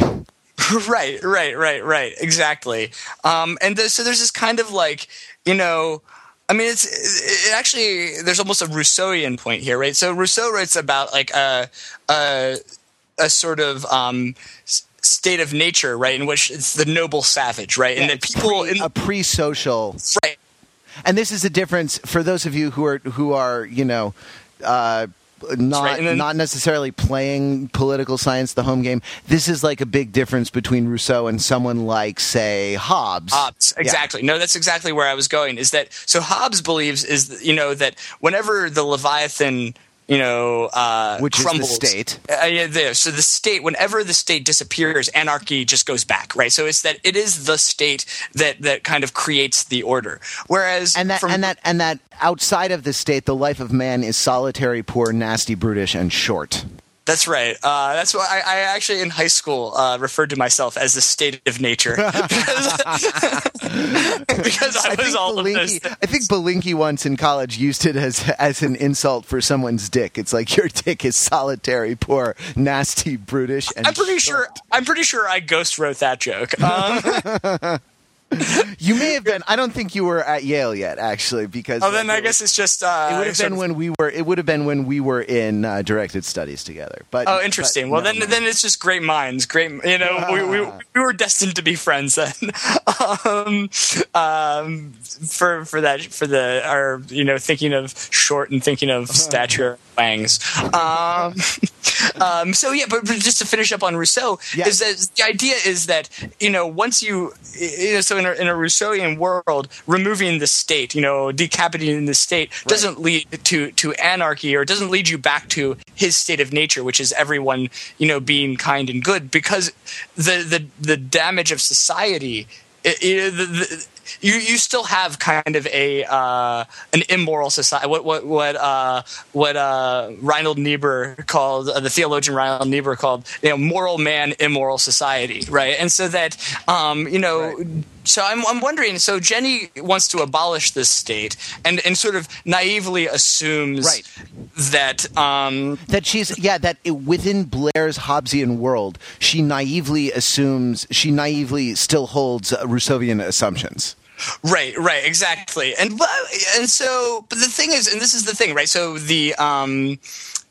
right, right, right, right. Exactly. Um, and th- so there's this kind of like, you know, I mean, it's it actually there's almost a Rousseauian point here, right? So Rousseau writes about like a a, a sort of um, state of nature, right, in which it's the noble savage, right, Yeah, and that people pre- in a pre-social right. and this is a difference for those of you who are who are you know uh, not right, then- not necessarily playing political science the home game. This is like a big difference between Rousseau and someone like say Hobbes. Hobbes, Yeah. exactly. No, that's exactly where I was going. Is that so? Hobbes believes is you know that whenever the Leviathan, you know, uh, Which is the state. Uh, yeah, there. So the state, whenever the state disappears, anarchy just goes back, right? So it's that it is the state that that kind of creates the order. Whereas and that from, and that and that outside of the state, the life of man is solitary, poor, nasty, brutish, and short. That's right. Uh, that's why I, I actually in high school uh, referred to myself as the state of nature because, because I, was all of Belinkie. I think Belinkie once in college used it as as an insult for someone's dick. It's like your dick is solitary, poor, nasty, brutish, and I'm pretty short. sure. I'm pretty sure I ghost wrote that joke. Um, You may have been. I don't think you were at Yale yet, actually, because oh, then I guess it's just. Uh, it would have been of- when we were. It would have been when we were in uh, directed studies together. But Oh, interesting. but well, no, then no. then it's just great minds. Great, you know, we, we, we were destined to be friends then. um, um, for for that for the our you know thinking of short and thinking of stature wangs. Um, um, so yeah, but, but just to finish up on Rousseau Yeah. is that the idea is that you know once you you know so in a, in a Rousseauian world, removing the state, you know, decapitating the state doesn't lead to to anarchy or doesn't lead you back to his state of nature, which is everyone you know being kind and good, because the the the damage of society. It, it, the, the, you you still have kind of a uh, an immoral society. What what what uh, what uh, Reinhold Niebuhr called uh, the theologian Reinhold Niebuhr called you know moral man, immoral society, right? And so that um, you know. So I'm, I'm wondering. So Jenny wants to abolish this state, and, and sort of naively assumes Right. that um, that she's yeah that it, within Blair's Hobbesian world, she naively assumes she naively still holds uh, Rousseauian assumptions. Right, right, exactly. And and so but the thing is and this is the thing, right? So the um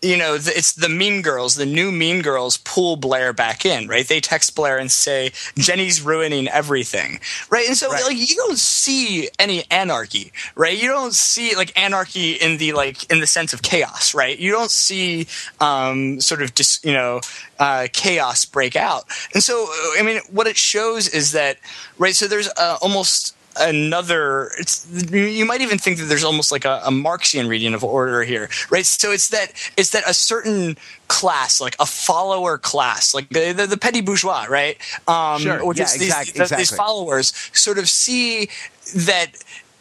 you know, it's the Mean Girls, the new Mean Girls pull Blair back in, right? They text Blair and say Jenny's ruining everything, right? And so Right. like you don't see any anarchy, right? You don't see like anarchy in the like in the sense of chaos, right? You don't see um sort of just, you know uh, chaos break out. And so uh, I mean, what it shows is that right. So there's uh, almost another it's you might even think that there's almost like a, a marxian reading of order here right? So it's that it's that a certain class like a follower class like the, the, the petty bourgeois right? Um Sure. which Yeah, is these, the- these followers sort of see that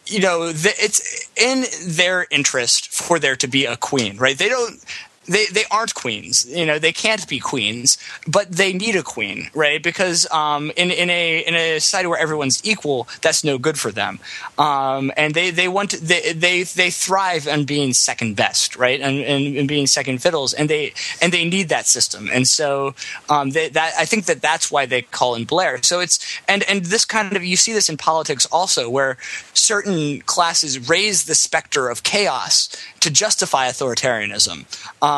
you know it's in their interest for there to be a queen right? They don't they, they aren't queens, you know. They can't be queens, but they need a queen, right? Because um, in in a in a society where everyone's equal, that's no good for them. Um, and they they want they they they thrive on being second best, right? And, and, and being second fiddles, and they and they need that system. And so um, they, that I think that that's why they call in Blair. So it's and and this kind of you see this in politics also, where certain classes raise the specter of chaos to justify authoritarianism. Um,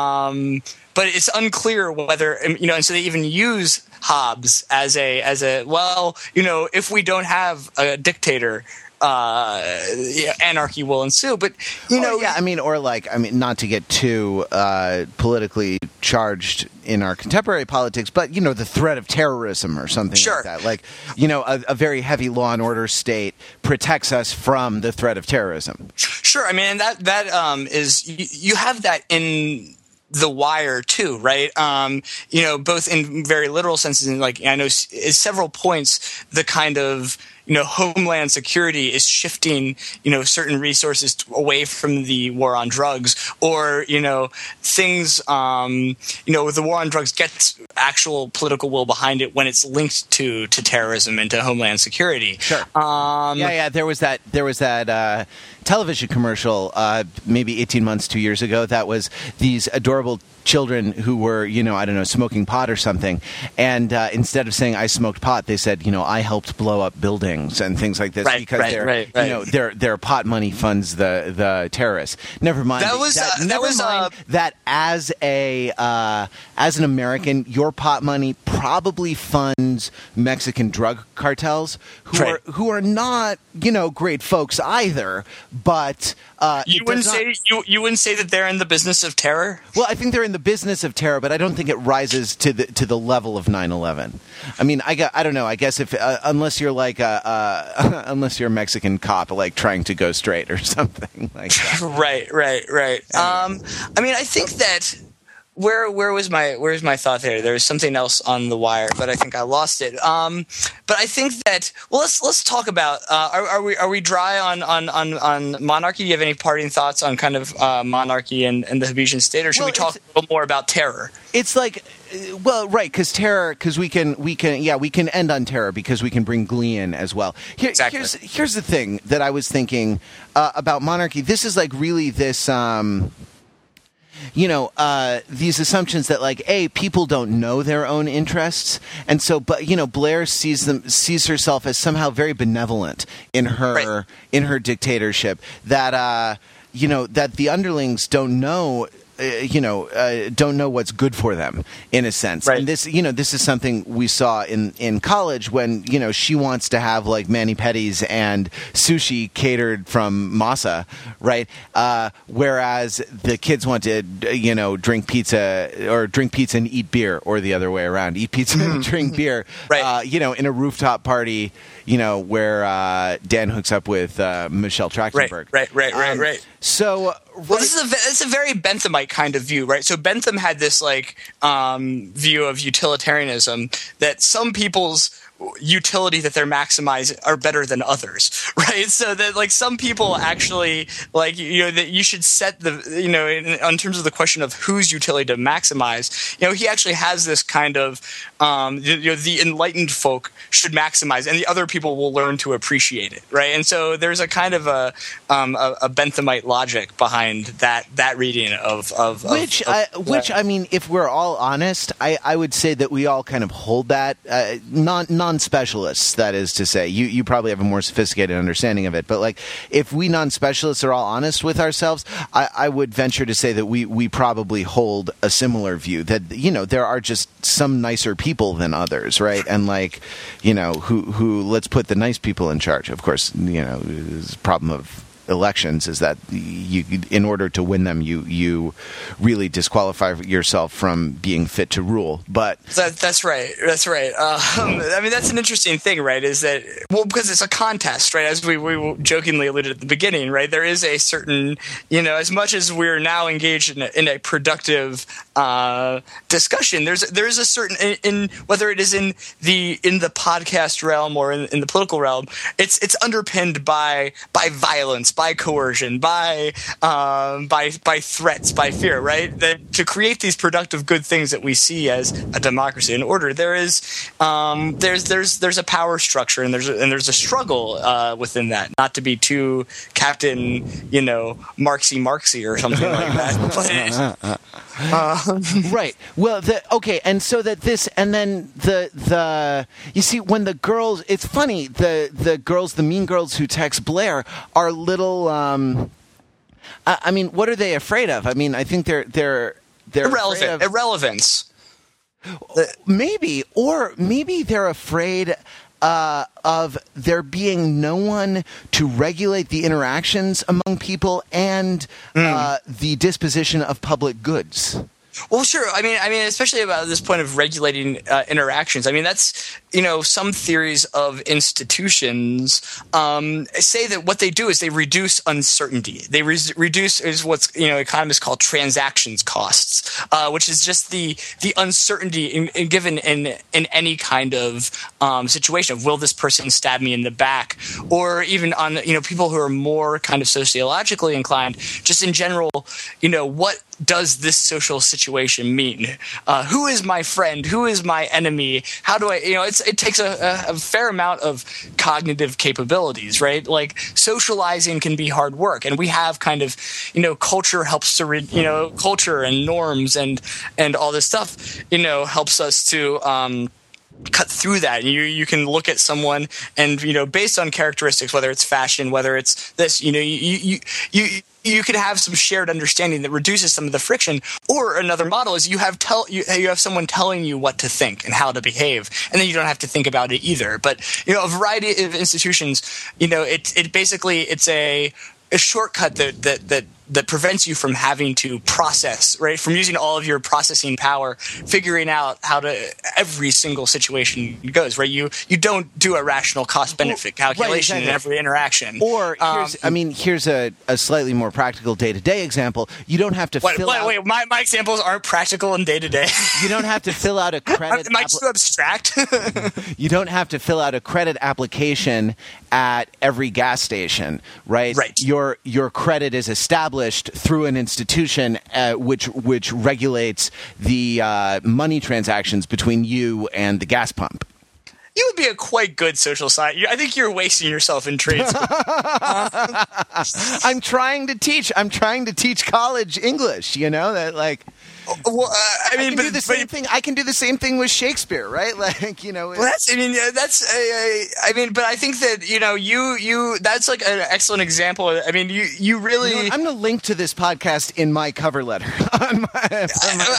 but it's unclear whether you know, and so they even use Hobbes as a as a well, you know, if we don't have a dictator, uh, yeah, anarchy will ensue. But you know, Or, yeah, I mean, or like, I mean, not to get too uh, politically charged in our contemporary politics, but you know, the threat of terrorism or something Sure. like that. Like, you know, a, a very heavy law and order state protects us from the threat of terrorism. Sure. I mean, that that um, is you, you have that in the wire too, right? Um, you know, both in very literal senses and like I know several points the kind of you know Homeland Security is shifting you know certain resources away from the war on drugs, or you know things um, you know the war on drugs gets actual political will behind it when it's linked to to terrorism and to Homeland Security. Sure. Um, yeah, yeah. There was that. There was that. Uh, television commercial, uh, maybe 18 months, two years ago, that was these adorable children who were, you know, I don't know, smoking pot or something. And uh, instead of saying I smoked pot, they said, you know, I helped blow up buildings and things like this Right, because right, their, right, you know, their their pot money funds the the terrorists. Never mind That was, uh, that was, mind uh, that as a uh, as an American, your pot money probably funds Mexican drug cartels who are who are not you know great folks either. But uh, You wouldn't not- say you, you wouldn't say that they're in the business of terror. well, I think they're in the business of terror, but I don't think it rises to the to the level of 9/11. I mean, I got, I don't know. I guess if uh, unless you're like a uh, unless you're a Mexican cop like trying to go straight or something like that. Right, right, right. Um, I mean, I think that where where was my where's my thought there? There was something else on the wire, but I think I lost it. Um, but I think that well, let's let's talk about uh, are, are we are we dry on on on on monarchy? Do you have any parting thoughts on kind of uh, monarchy and, and the Hobbesian state, or should Well, we talk a little more about terror? It's like, uh, well, right, because terror, because we can, we can, yeah, we can end on terror because we can bring glee in as well. Here, Exactly. Here's here's the thing that I was thinking uh, about monarchy. This is like really this. Um, you know uh, these assumptions that like a people don't know their own interests and so but you know blair sees them sees herself as somehow very benevolent in her Right. in her dictatorship that uh you know that the underlings don't know uh, you know uh, don't know what's good for them in a sense Right. and this you know this is something we saw in in college when you know she wants to have like mani pedis and sushi catered from masa right uh, whereas the kids want to you know drink pizza or drink pizza and eat beer or the other way around eat pizza and drink beer Right. uh, you know in a rooftop party you know where uh, Dan hooks up with uh, Michelle Right, Trachtenberg right, right, right, Um, right. so Well, this is a it's a very Benthamite kind of view, right? So Bentham had this like um, view of utilitarianism that some people's utility that they're maximizing are better than others, right? So that like some people actually like you know that you should set the you know in, in terms of the question of whose utility to maximize. You know, he actually has this kind of um, you know the enlightened folk should maximize, and the other people will learn to appreciate it, right? And so there's a kind of a um, a, a Benthamite logic behind that that reading of of of- which of- I, which yeah. I mean, if we're all honest, I, I would say that we all kind of hold that uh, not non specialists. That is to say, you you probably have a more sophisticated understanding of it. But like, if we non specialists are all honest with ourselves, I, I would venture to say that we we probably hold a similar view that you know there are just some nicer people than others, right? And like, you know, who who let's put the nice people in charge. Of course, you know, problem of elections is that you in order to win them you you really disqualify yourself from being fit to rule but That, that's right. That's right. Um, I mean, that's an interesting thing, right? Is that well because it's a contest, right? As we, we jokingly alluded at the beginning, right? There is a certain, you know, as much as we're now engaged in a, in a productive uh, discussion, there's there's a certain in, in whether it is in the in the podcast realm or in, in the political realm, it's it's underpinned by by violence, by coercion, by um, by by threats, by fear, right? That to create these productive good things that we see as a democracy and order, there is um, there's there's there's a power structure and there's a, and there's a struggle uh, within that. Not to be too Captain, you know, Marxy Marxy or something like that. But it- right well the okay and so that this and then the the you see when the girls it's funny the the girls the mean girls who text blair are little um I, I mean what are they afraid of i mean i think they're they're they're irrelevant, irrelevance. maybe or maybe they're afraid uh, of there being no one to regulate the interactions among people and uh, the disposition of public goods Well, sure. I mean, I mean, especially about this point of regulating uh, interactions. I mean, that's you know some theories of institutions um, say that what they do is they reduce uncertainty. They re- reduce is what's you know economists call transactions costs, uh, which is just the the uncertainty in, in given in in any kind of um, situation of will this person stab me in the back, or even on you know people who are more kind of sociologically inclined, just in general, you know what does this social situation mean? Uh, who is my friend? Who is my enemy? How do I, you know, it takes a, a, fair amount of cognitive capabilities, right? Like socializing can be hard work. And we have kind of, you know, culture helps to, re, you know, culture and norms and, and all this stuff, you know, helps us to, um, cut through that and you you can look at someone and you know based on characteristics whether it's fashion whether it's this you know you you you you could have some shared understanding that reduces some of the friction. Or another model is you have tell you, you have someone telling you what to think and how to behave, and then you don't have to think about it either. But you know, a variety of institutions, you know, it it basically it's a a shortcut that that that that prevents you from having to process, right? From using all of your processing power, figuring out how to every single situation goes, right? You you don't do a rational cost benefit calculation right, exactly. in every interaction. Or here's, um, I mean, here's a, a slightly more practical day to day example. You don't have to wait, fill wait, out. Wait, my, my examples aren't practical and day to day. You don't have to fill out a credit. Am I too abstract? you don't have to fill out a credit application at every gas station, right? Right. Your your credit is established through an institution uh, which which regulates the uh, money transactions between you and the gas pump you would be a quite good social science. I think you're wasting yourself in trade school. I'm trying to teach. I'm trying to teach college English. You know that like. Well, uh, I mean, I but do the same thing. I can do the same thing with Shakespeare, right? Like, you know. Well, that's. I mean, that's. Uh, I mean, but I think that you know, you you. That's like an excellent example. I mean, you you really. You know I'm going to link to this podcast in my cover letter. my, my I,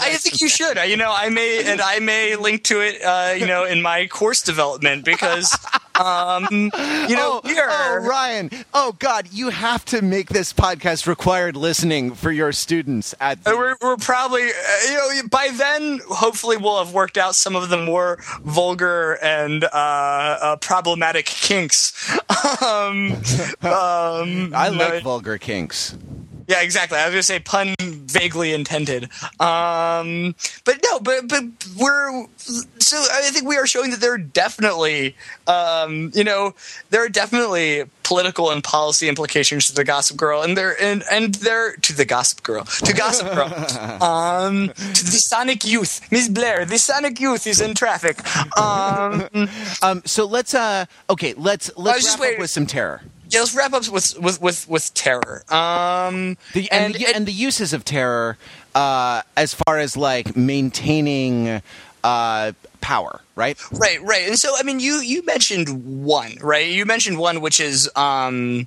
I, think you should. You know, I may and I may link to it. Uh, you know, in my course development because. Um, you know, oh, oh, Ryan. Oh, God, you have to make this podcast required listening for your students. At the- we're, we're probably, uh, you know, by then, hopefully, we'll have worked out some of the more vulgar and uh, uh, problematic kinks. um, um, I like no, vulgar kinks. Yeah, exactly. I was going to say pun vaguely intended. Um, but no, but but we're so I think we are showing that there are definitely, um, you know, there are definitely political and policy implications to the Gossip Girl, and there and and there to the Gossip Girl, to Gossip Girl, um, to the Sonic Youth, Miss Blair. The Sonic Youth is in traffic. Um, um so let's uh, okay, let's let's wrap up with some terror yeah, let's wrap up with with with, with terror. Um, the, and, and, the, and the uses of terror, uh, as far as like maintaining uh, power, right? Right, right. And so, I mean, you you mentioned one, right? You mentioned one, which is. Um,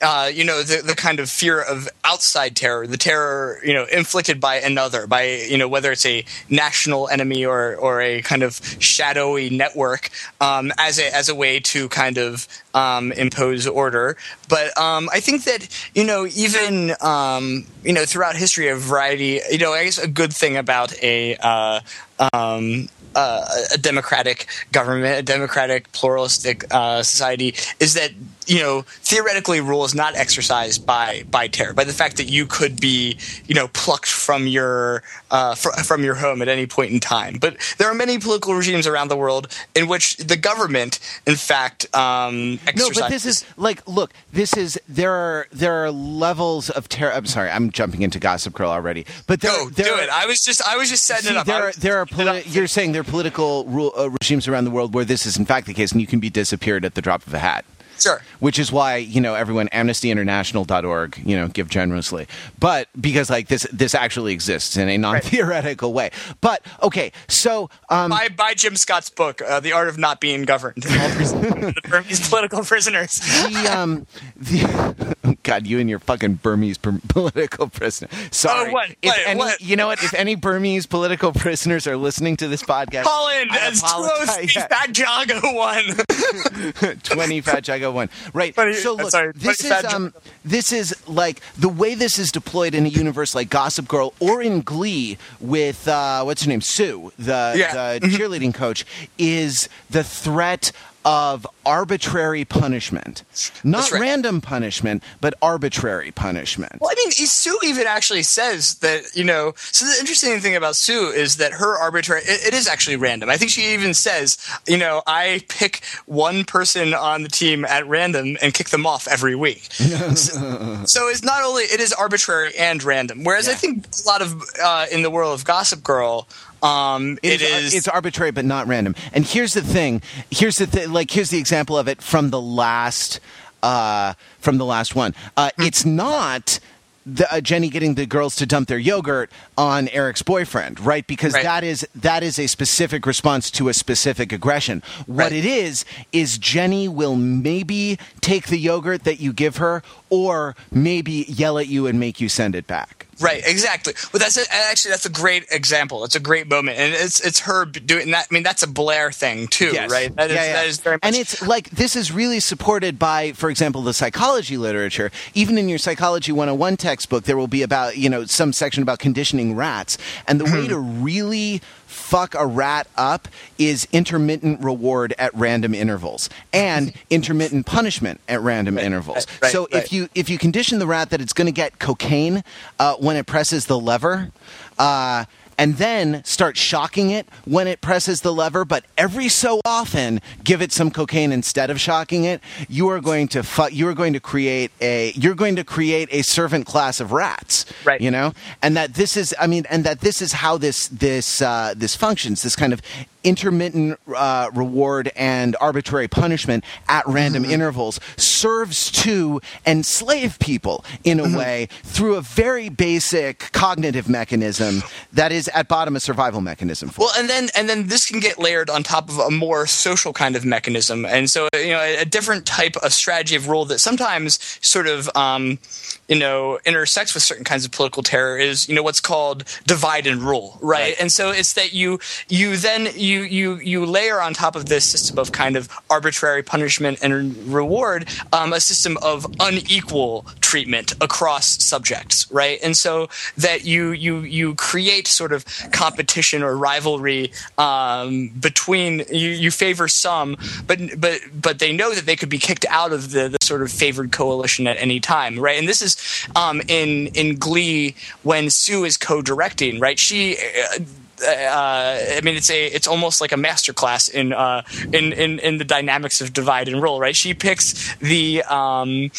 uh, you know the the kind of fear of outside terror, the terror you know inflicted by another, by you know whether it's a national enemy or or a kind of shadowy network, um, as a as a way to kind of um, impose order. But um, I think that you know even um, you know throughout history, a variety, you know, I guess a good thing about a uh, um, uh, a democratic government, a democratic pluralistic uh, society, is that you know theoretically rule is not exercised by by terror, by the fact that you could be you know plucked from your uh, fr- from your home at any point in time. But there are many political regimes around the world in which the government, in fact, um, no. But this is like, look, this is there are there are levels of terror. I'm sorry, I'm jumping into Gossip Girl already, but there, no, there do are, it. I was just I was just setting see, it up. There are, there are you're saying there are political rule, uh, regimes around the world where this is in fact the case, and you can be disappeared at the drop of a hat. Sure. Which is why, you know, everyone amnestyinternational.org, you know, give generously. But because like this this actually exists in a non-theoretical way. But okay, so um buy, buy Jim Scott's book, uh, The Art of Not Being Governed. the Burmese political prisoners. the um the God, you and your fucking Burmese per- political prisoner. Sorry. Oh, what? If Wait, any, what? You know what? If any Burmese political prisoners are listening to this podcast, Colin, I as apologize. close Yeah. as that Jago one. 20 fat jago one right Twenty- so look sorry, this is um this is like the way this is deployed in a universe like gossip girl or in glee with uh what's her name sue the Yeah. the cheerleading coach is the threat of arbitrary punishment not right. random punishment but arbitrary punishment Well, I mean, Sue even actually says that you know. So the interesting thing about Sue is that her arbitrary. It, it is actually random. I think she even says, you know, I pick one person on the team at random and kick them off every week. so, so it's not only it is arbitrary and random. Whereas I think a lot of uh, in the world of Gossip Girl. Um, It it is, is. it's arbitrary but not random. And here's the thing. Here's the thing. Like here's the example of it from the last uh, from the last one. Uh, Hmm. it's not. The, uh, Jenny getting the girls to dump their yogurt on Eric's boyfriend, right? Because Right. that is that is a specific response to a specific aggression. What Right. it is is Jenny will maybe take the yogurt that you give her, or maybe yell at you and make you send it back. Right, exactly. But that's a, actually that's a great example. It's a great moment, and it's it's her doing that. I mean, that's a Blair thing too, Yes. right? That is, Yeah, yeah. that is very much. and it's like this is really supported by, for example, the psychology literature. Even in your psychology 101 textbook, there will be about you know some section about conditioning rats, and the Hmm. way to really fuck a rat up is intermittent reward at random intervals and intermittent punishment at random intervals. right, right, so right. if you if you condition the rat that it's going to get cocaine uh, when it presses the lever. Uh, and then start shocking it when it presses the lever, but every so often give it some cocaine instead of shocking it. You are going to fu- you are going to create a you're going to create a servant class of rats, Right. You know, and that this is I mean, and that this is how this this uh, this functions. This kind of intermittent uh, reward and arbitrary punishment at random intervals serves to enslave people in a way through a very basic cognitive mechanism that is at bottom a survival mechanism for Well, and then and then this can get layered on top of a more social kind of mechanism, and so you know a, a different type of strategy of rule that sometimes sort of um, you know intersects with certain kinds of political terror is you know what's called divide and rule, right? Right. And so it's that you you then you you you layer on top of this system of kind of arbitrary punishment and reward um, a system of unequal treatment across subjects, right? And so that you you you create sort of competition or rivalry um, between you, you favor some, but but but they know that they could be kicked out of the, the sort of favored coalition at any time, right? And this is um, in in Glee when Sue is co-directing, right? She. Uh, uh, I mean, it's a it's almost like a masterclass in uh, in, in in the dynamics of divide and rule, right? She picks the um,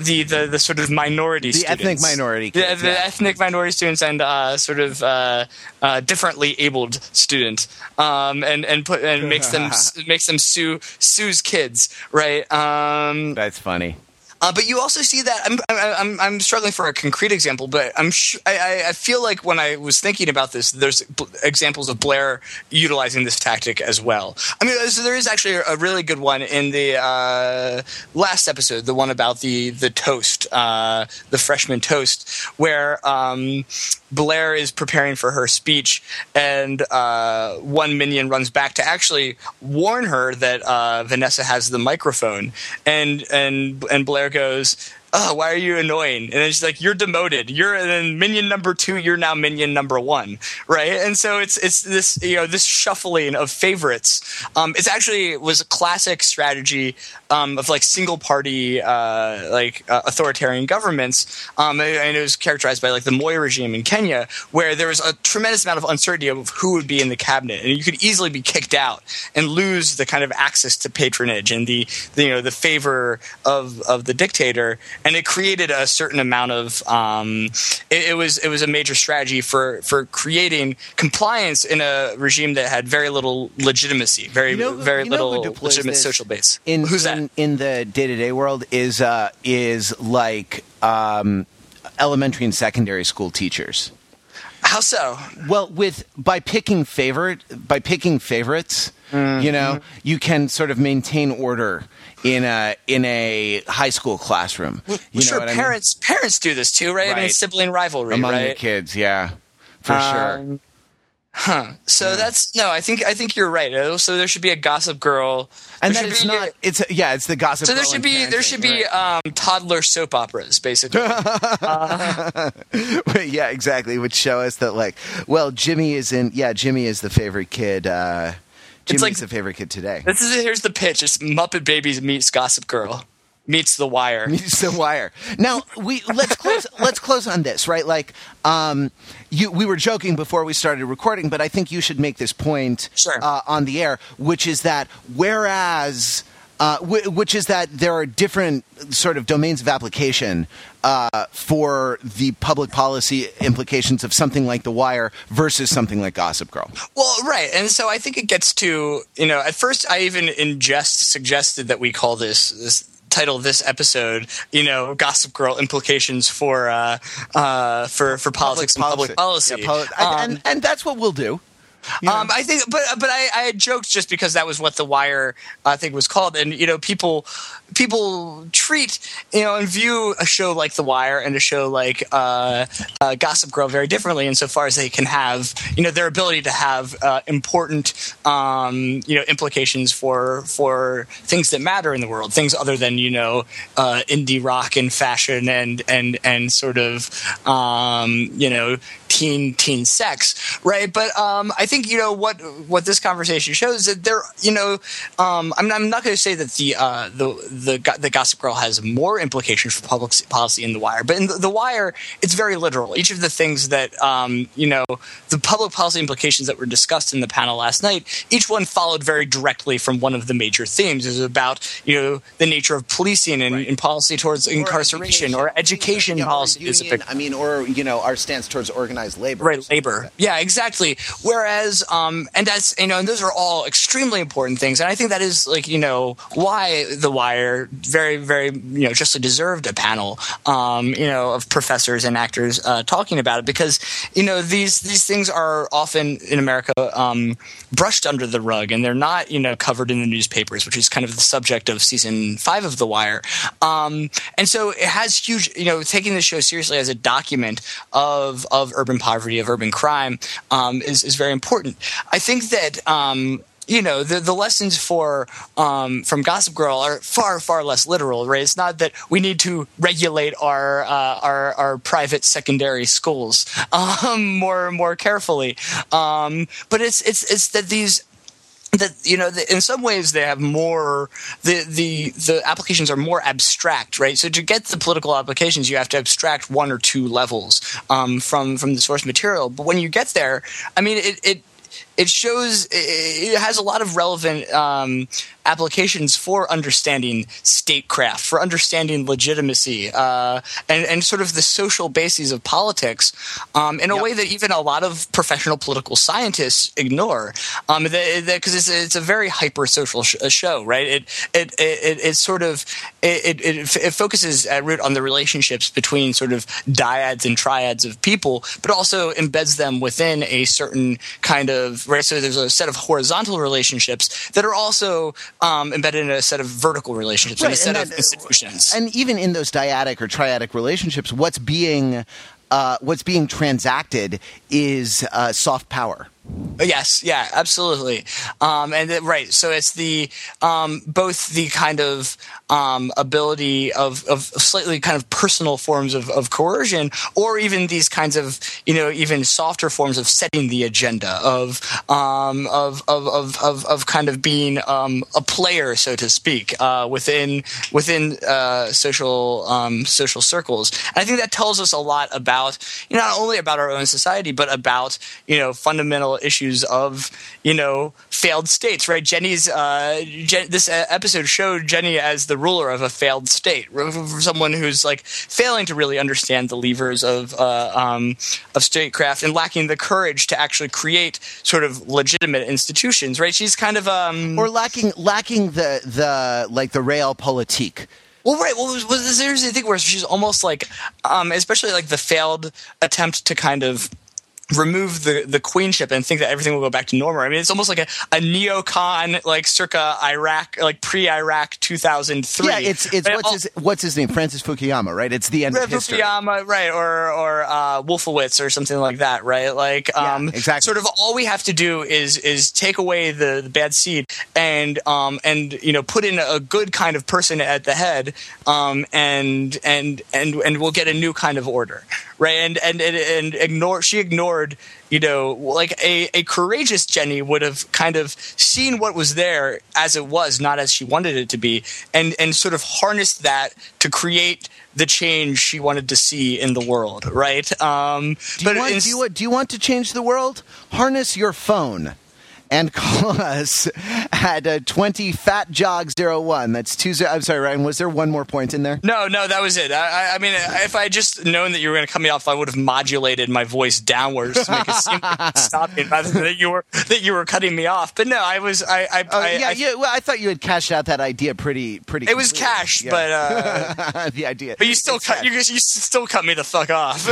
the, the the sort of minority, students. The ethnic minority the, kids, the yeah. ethnic minority students, and uh, sort of uh, uh, differently abled students, um, and and put and makes them makes them sue Sue's kids, right? Um, that's funny uh, but you also see that I'm, I'm I'm struggling for a concrete example, but I'm sh- I, I- feel like when I was thinking about this, there's b- examples of Blair utilizing this tactic as well. I mean, there is actually a really good one in the uh, last episode, the one about the the toast, uh, the freshman toast, where um, Blair is preparing for her speech, and uh, one minion runs back to actually warn her that uh, Vanessa has the microphone, and and and Blair goes. Oh, why are you annoying? And then she's like, "You're demoted. You're and then minion number two. You're now minion number one, right?" And so it's it's this you know this shuffling of favorites. Um, it's actually was a classic strategy um, of like single party uh, like uh, authoritarian governments, um, and it was characterized by like the Moi regime in Kenya, where there was a tremendous amount of uncertainty of who would be in the cabinet, and you could easily be kicked out and lose the kind of access to patronage and the, the you know the favor of of the dictator, and it created a certain amount of um, it, it was it was a major strategy for for creating compliance in a regime that had very little legitimacy, very You know very you know who little legitimate social base. in Who's in, that? in the day to day world is uh, is like um, elementary and secondary school teachers. How so? Well, with by picking favorite by picking favorites, Mm-hmm. you know, you can sort of maintain order in a in a high school classroom. You know sure, what I mean? parents parents do this too, right? I mean, sibling rivalry, among right? kids, yeah, for sure. Huh. So that's no. I think I think you're right. Uh, So there should be a Gossip Girl, And there that it's be- not. It's yeah. It's the gossip. So there Girl should be there should be right. um, toddler soap operas, basically. yeah, exactly. Which show us that like, well, Jimmy is in. Yeah, Jimmy is the favorite kid. Uh, Jimmy's like- the favorite kid today. this is here's the pitch: it's Muppet Babies meets Gossip Girl meets The Wire. Meets the wire. Now we let's close. let's close on this, right? Like, um, you we were joking before we started recording, but I think you should make this point Sure. uh, on the air, which is that whereas. Uh, wh- which is that there are different sort of domains of application uh, for the public policy implications of something like The Wire versus something like Gossip Girl. Well, right, and so I think it gets to you know. At first, I even in jest suggested that we call this this title this episode, you know, Gossip Girl implications for uh, uh, for for politics and public policy. Yeah, poli- and, Um, and, and that's what we'll do. Um, I think, but but I, I had joked just because that was what the Wire I think was called, and you know, people people treat you know and view a show like The Wire and a show like uh, uh, Gossip Girl very differently, insofar as they can have you know their ability to have uh, important um, you know implications for for things that matter in the world, things other than you know uh, indie rock and fashion and and and sort of um, you know teen teen sex, right? But um, I think you know what what this conversation shows that there, you know, um, I'm, I'm not going to say that the uh, the the the Gossip Girl has more implications for public policy in The Wire, but in the, the Wire, it's very literal. Each of the things that um, you know, the public policy implications that were discussed in the panel last night, each one followed very directly from one of the major themes. Is about you know the nature of policing and, and policy towards incarceration or education Yeah, or policy. is a big I mean, or you know, our stance towards organized labor. right labor. yeah exactly. Whereas um and that's you know and those are all extremely important things. And i think that is like you know why the wire very very you know justly deserved a panel um you know of professors and actors uh, talking about it because you know these these things are often in america um brushed under the rug and they're not you know covered in the newspapers which is kind of the subject of season five of the wire. Um and so it has huge you know taking the show seriously as a document of of urban poverty of urban crime um, is is very important. I think that. Um, you know the the lessons for um, from Gossip Girl are far far less literal, right? It's not that we need to regulate our uh, our our private secondary schools um, more more carefully, um, but it's it's it's that these that you know in some ways they have more the the the applications are more abstract right? So to get the political applications you have to abstract one or two levels um, from from the source material. But when you get there i mean it it it shows it has a lot of relevant um, applications for understanding statecraft, for understanding legitimacy, uh, and and sort of the social bases of politics um, in a Yep. way that even a lot of professional political scientists ignore. Um, because it's it's a very hyper social sh- uh, show, right? It it it, it sort of it, it it focuses at root on the relationships between sort of dyads and triads of people, but also embeds them within a certain kind of right. So there's a set of horizontal relationships that are also um, embedded in a set of vertical relationships, in a set and of that- institutions. And even in those dyadic or triadic relationships, what's being uh, what's being transacted is uh, soft power. Yes, yeah, absolutely. Um, and it- right, so it's the um, both the kind of um, ability of, of slightly kind of personal forms of, of coercion, or even these kinds of you know even softer forms of setting the agenda of um, of, of, of, of of kind of being um, a player, so to speak, uh, within within uh, social um, social circles. And I think that tells us a lot about you know not only about our own society, but about you know fundamental issues of you know failed states. Right? Jenny's uh, Jen, this uh, episode showed Jenny as the ruler of a failed state, someone who's like failing to really understand the levers of uh, um, of statecraft and lacking the courage to actually create sort of legitimate institutions. Right? She's kind of um, Or lacking lacking the the like the realpolitik. Well, right. Well, there's the thing where she's almost like, um, especially like the failed attempt to kind of remove the the queenship and think that everything will go back to normal. I mean, it's almost like a, a neocon, like circa Iraq, like pre-Iraq 2003. Yeah, it's it's what's All- his what's his name? Francis Fukuyama, right? It's the end of history. Fukuyama, right, or or uh, Wolfowitz or something like that, right? Like, Yeah, um, exactly. Sort of all we have to do is is take away the, the bad seed and um and you know put in a good kind of person at the head, um and and and and we'll get a new kind of order, right? And and and, and ignore she ignored. You know, like a, a courageous Jenny would have kind of seen what was there as it was, not as she wanted it to be, and and sort of harnessed that to create the change she wanted to see in the world, right? Um, Do but you, want, ins- do, you, do you want to change the world? Harness your phone and call us at uh, 20 fat jog 01. That's two. I'm sorry, Ryan. Was there one more point in there? no, no, that was it. I, I- mean, if I had just known that you were going to cut me off, I would have modulated my voice downwards to make it seem like stopping rather than that you were that you were cutting me off. But no, I was. I. I, Oh, I, yeah, I- yeah. Well, I thought you had cashed out that idea pretty, pretty. It was completely. cash, Yeah. but uh, the idea. but you still It's cut. You, you still cut me the fuck off.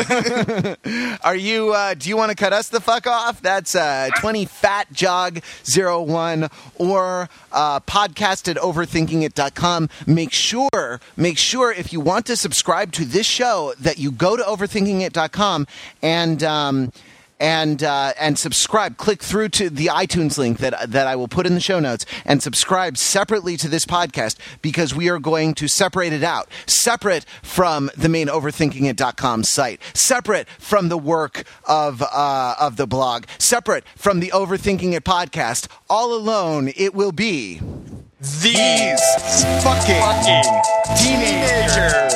Are you? Uh, do you want to cut us the fuck off? That's uh, twenty fat jog 01 or uh, podcast at overthinkingit.com. Make sure, make sure if you want to subscribe to this show that you go to overthinkingit.com and. Um, and uh, and subscribe. Click through to the iTunes link that that I will put in the show notes and subscribe separately to this podcast because we are going to separate it out, separate from the main overthinkingit.com site, separate from the work of uh, of the blog, separate from the Overthinking It podcast. All alone, it will be These fucking fucking teenagers.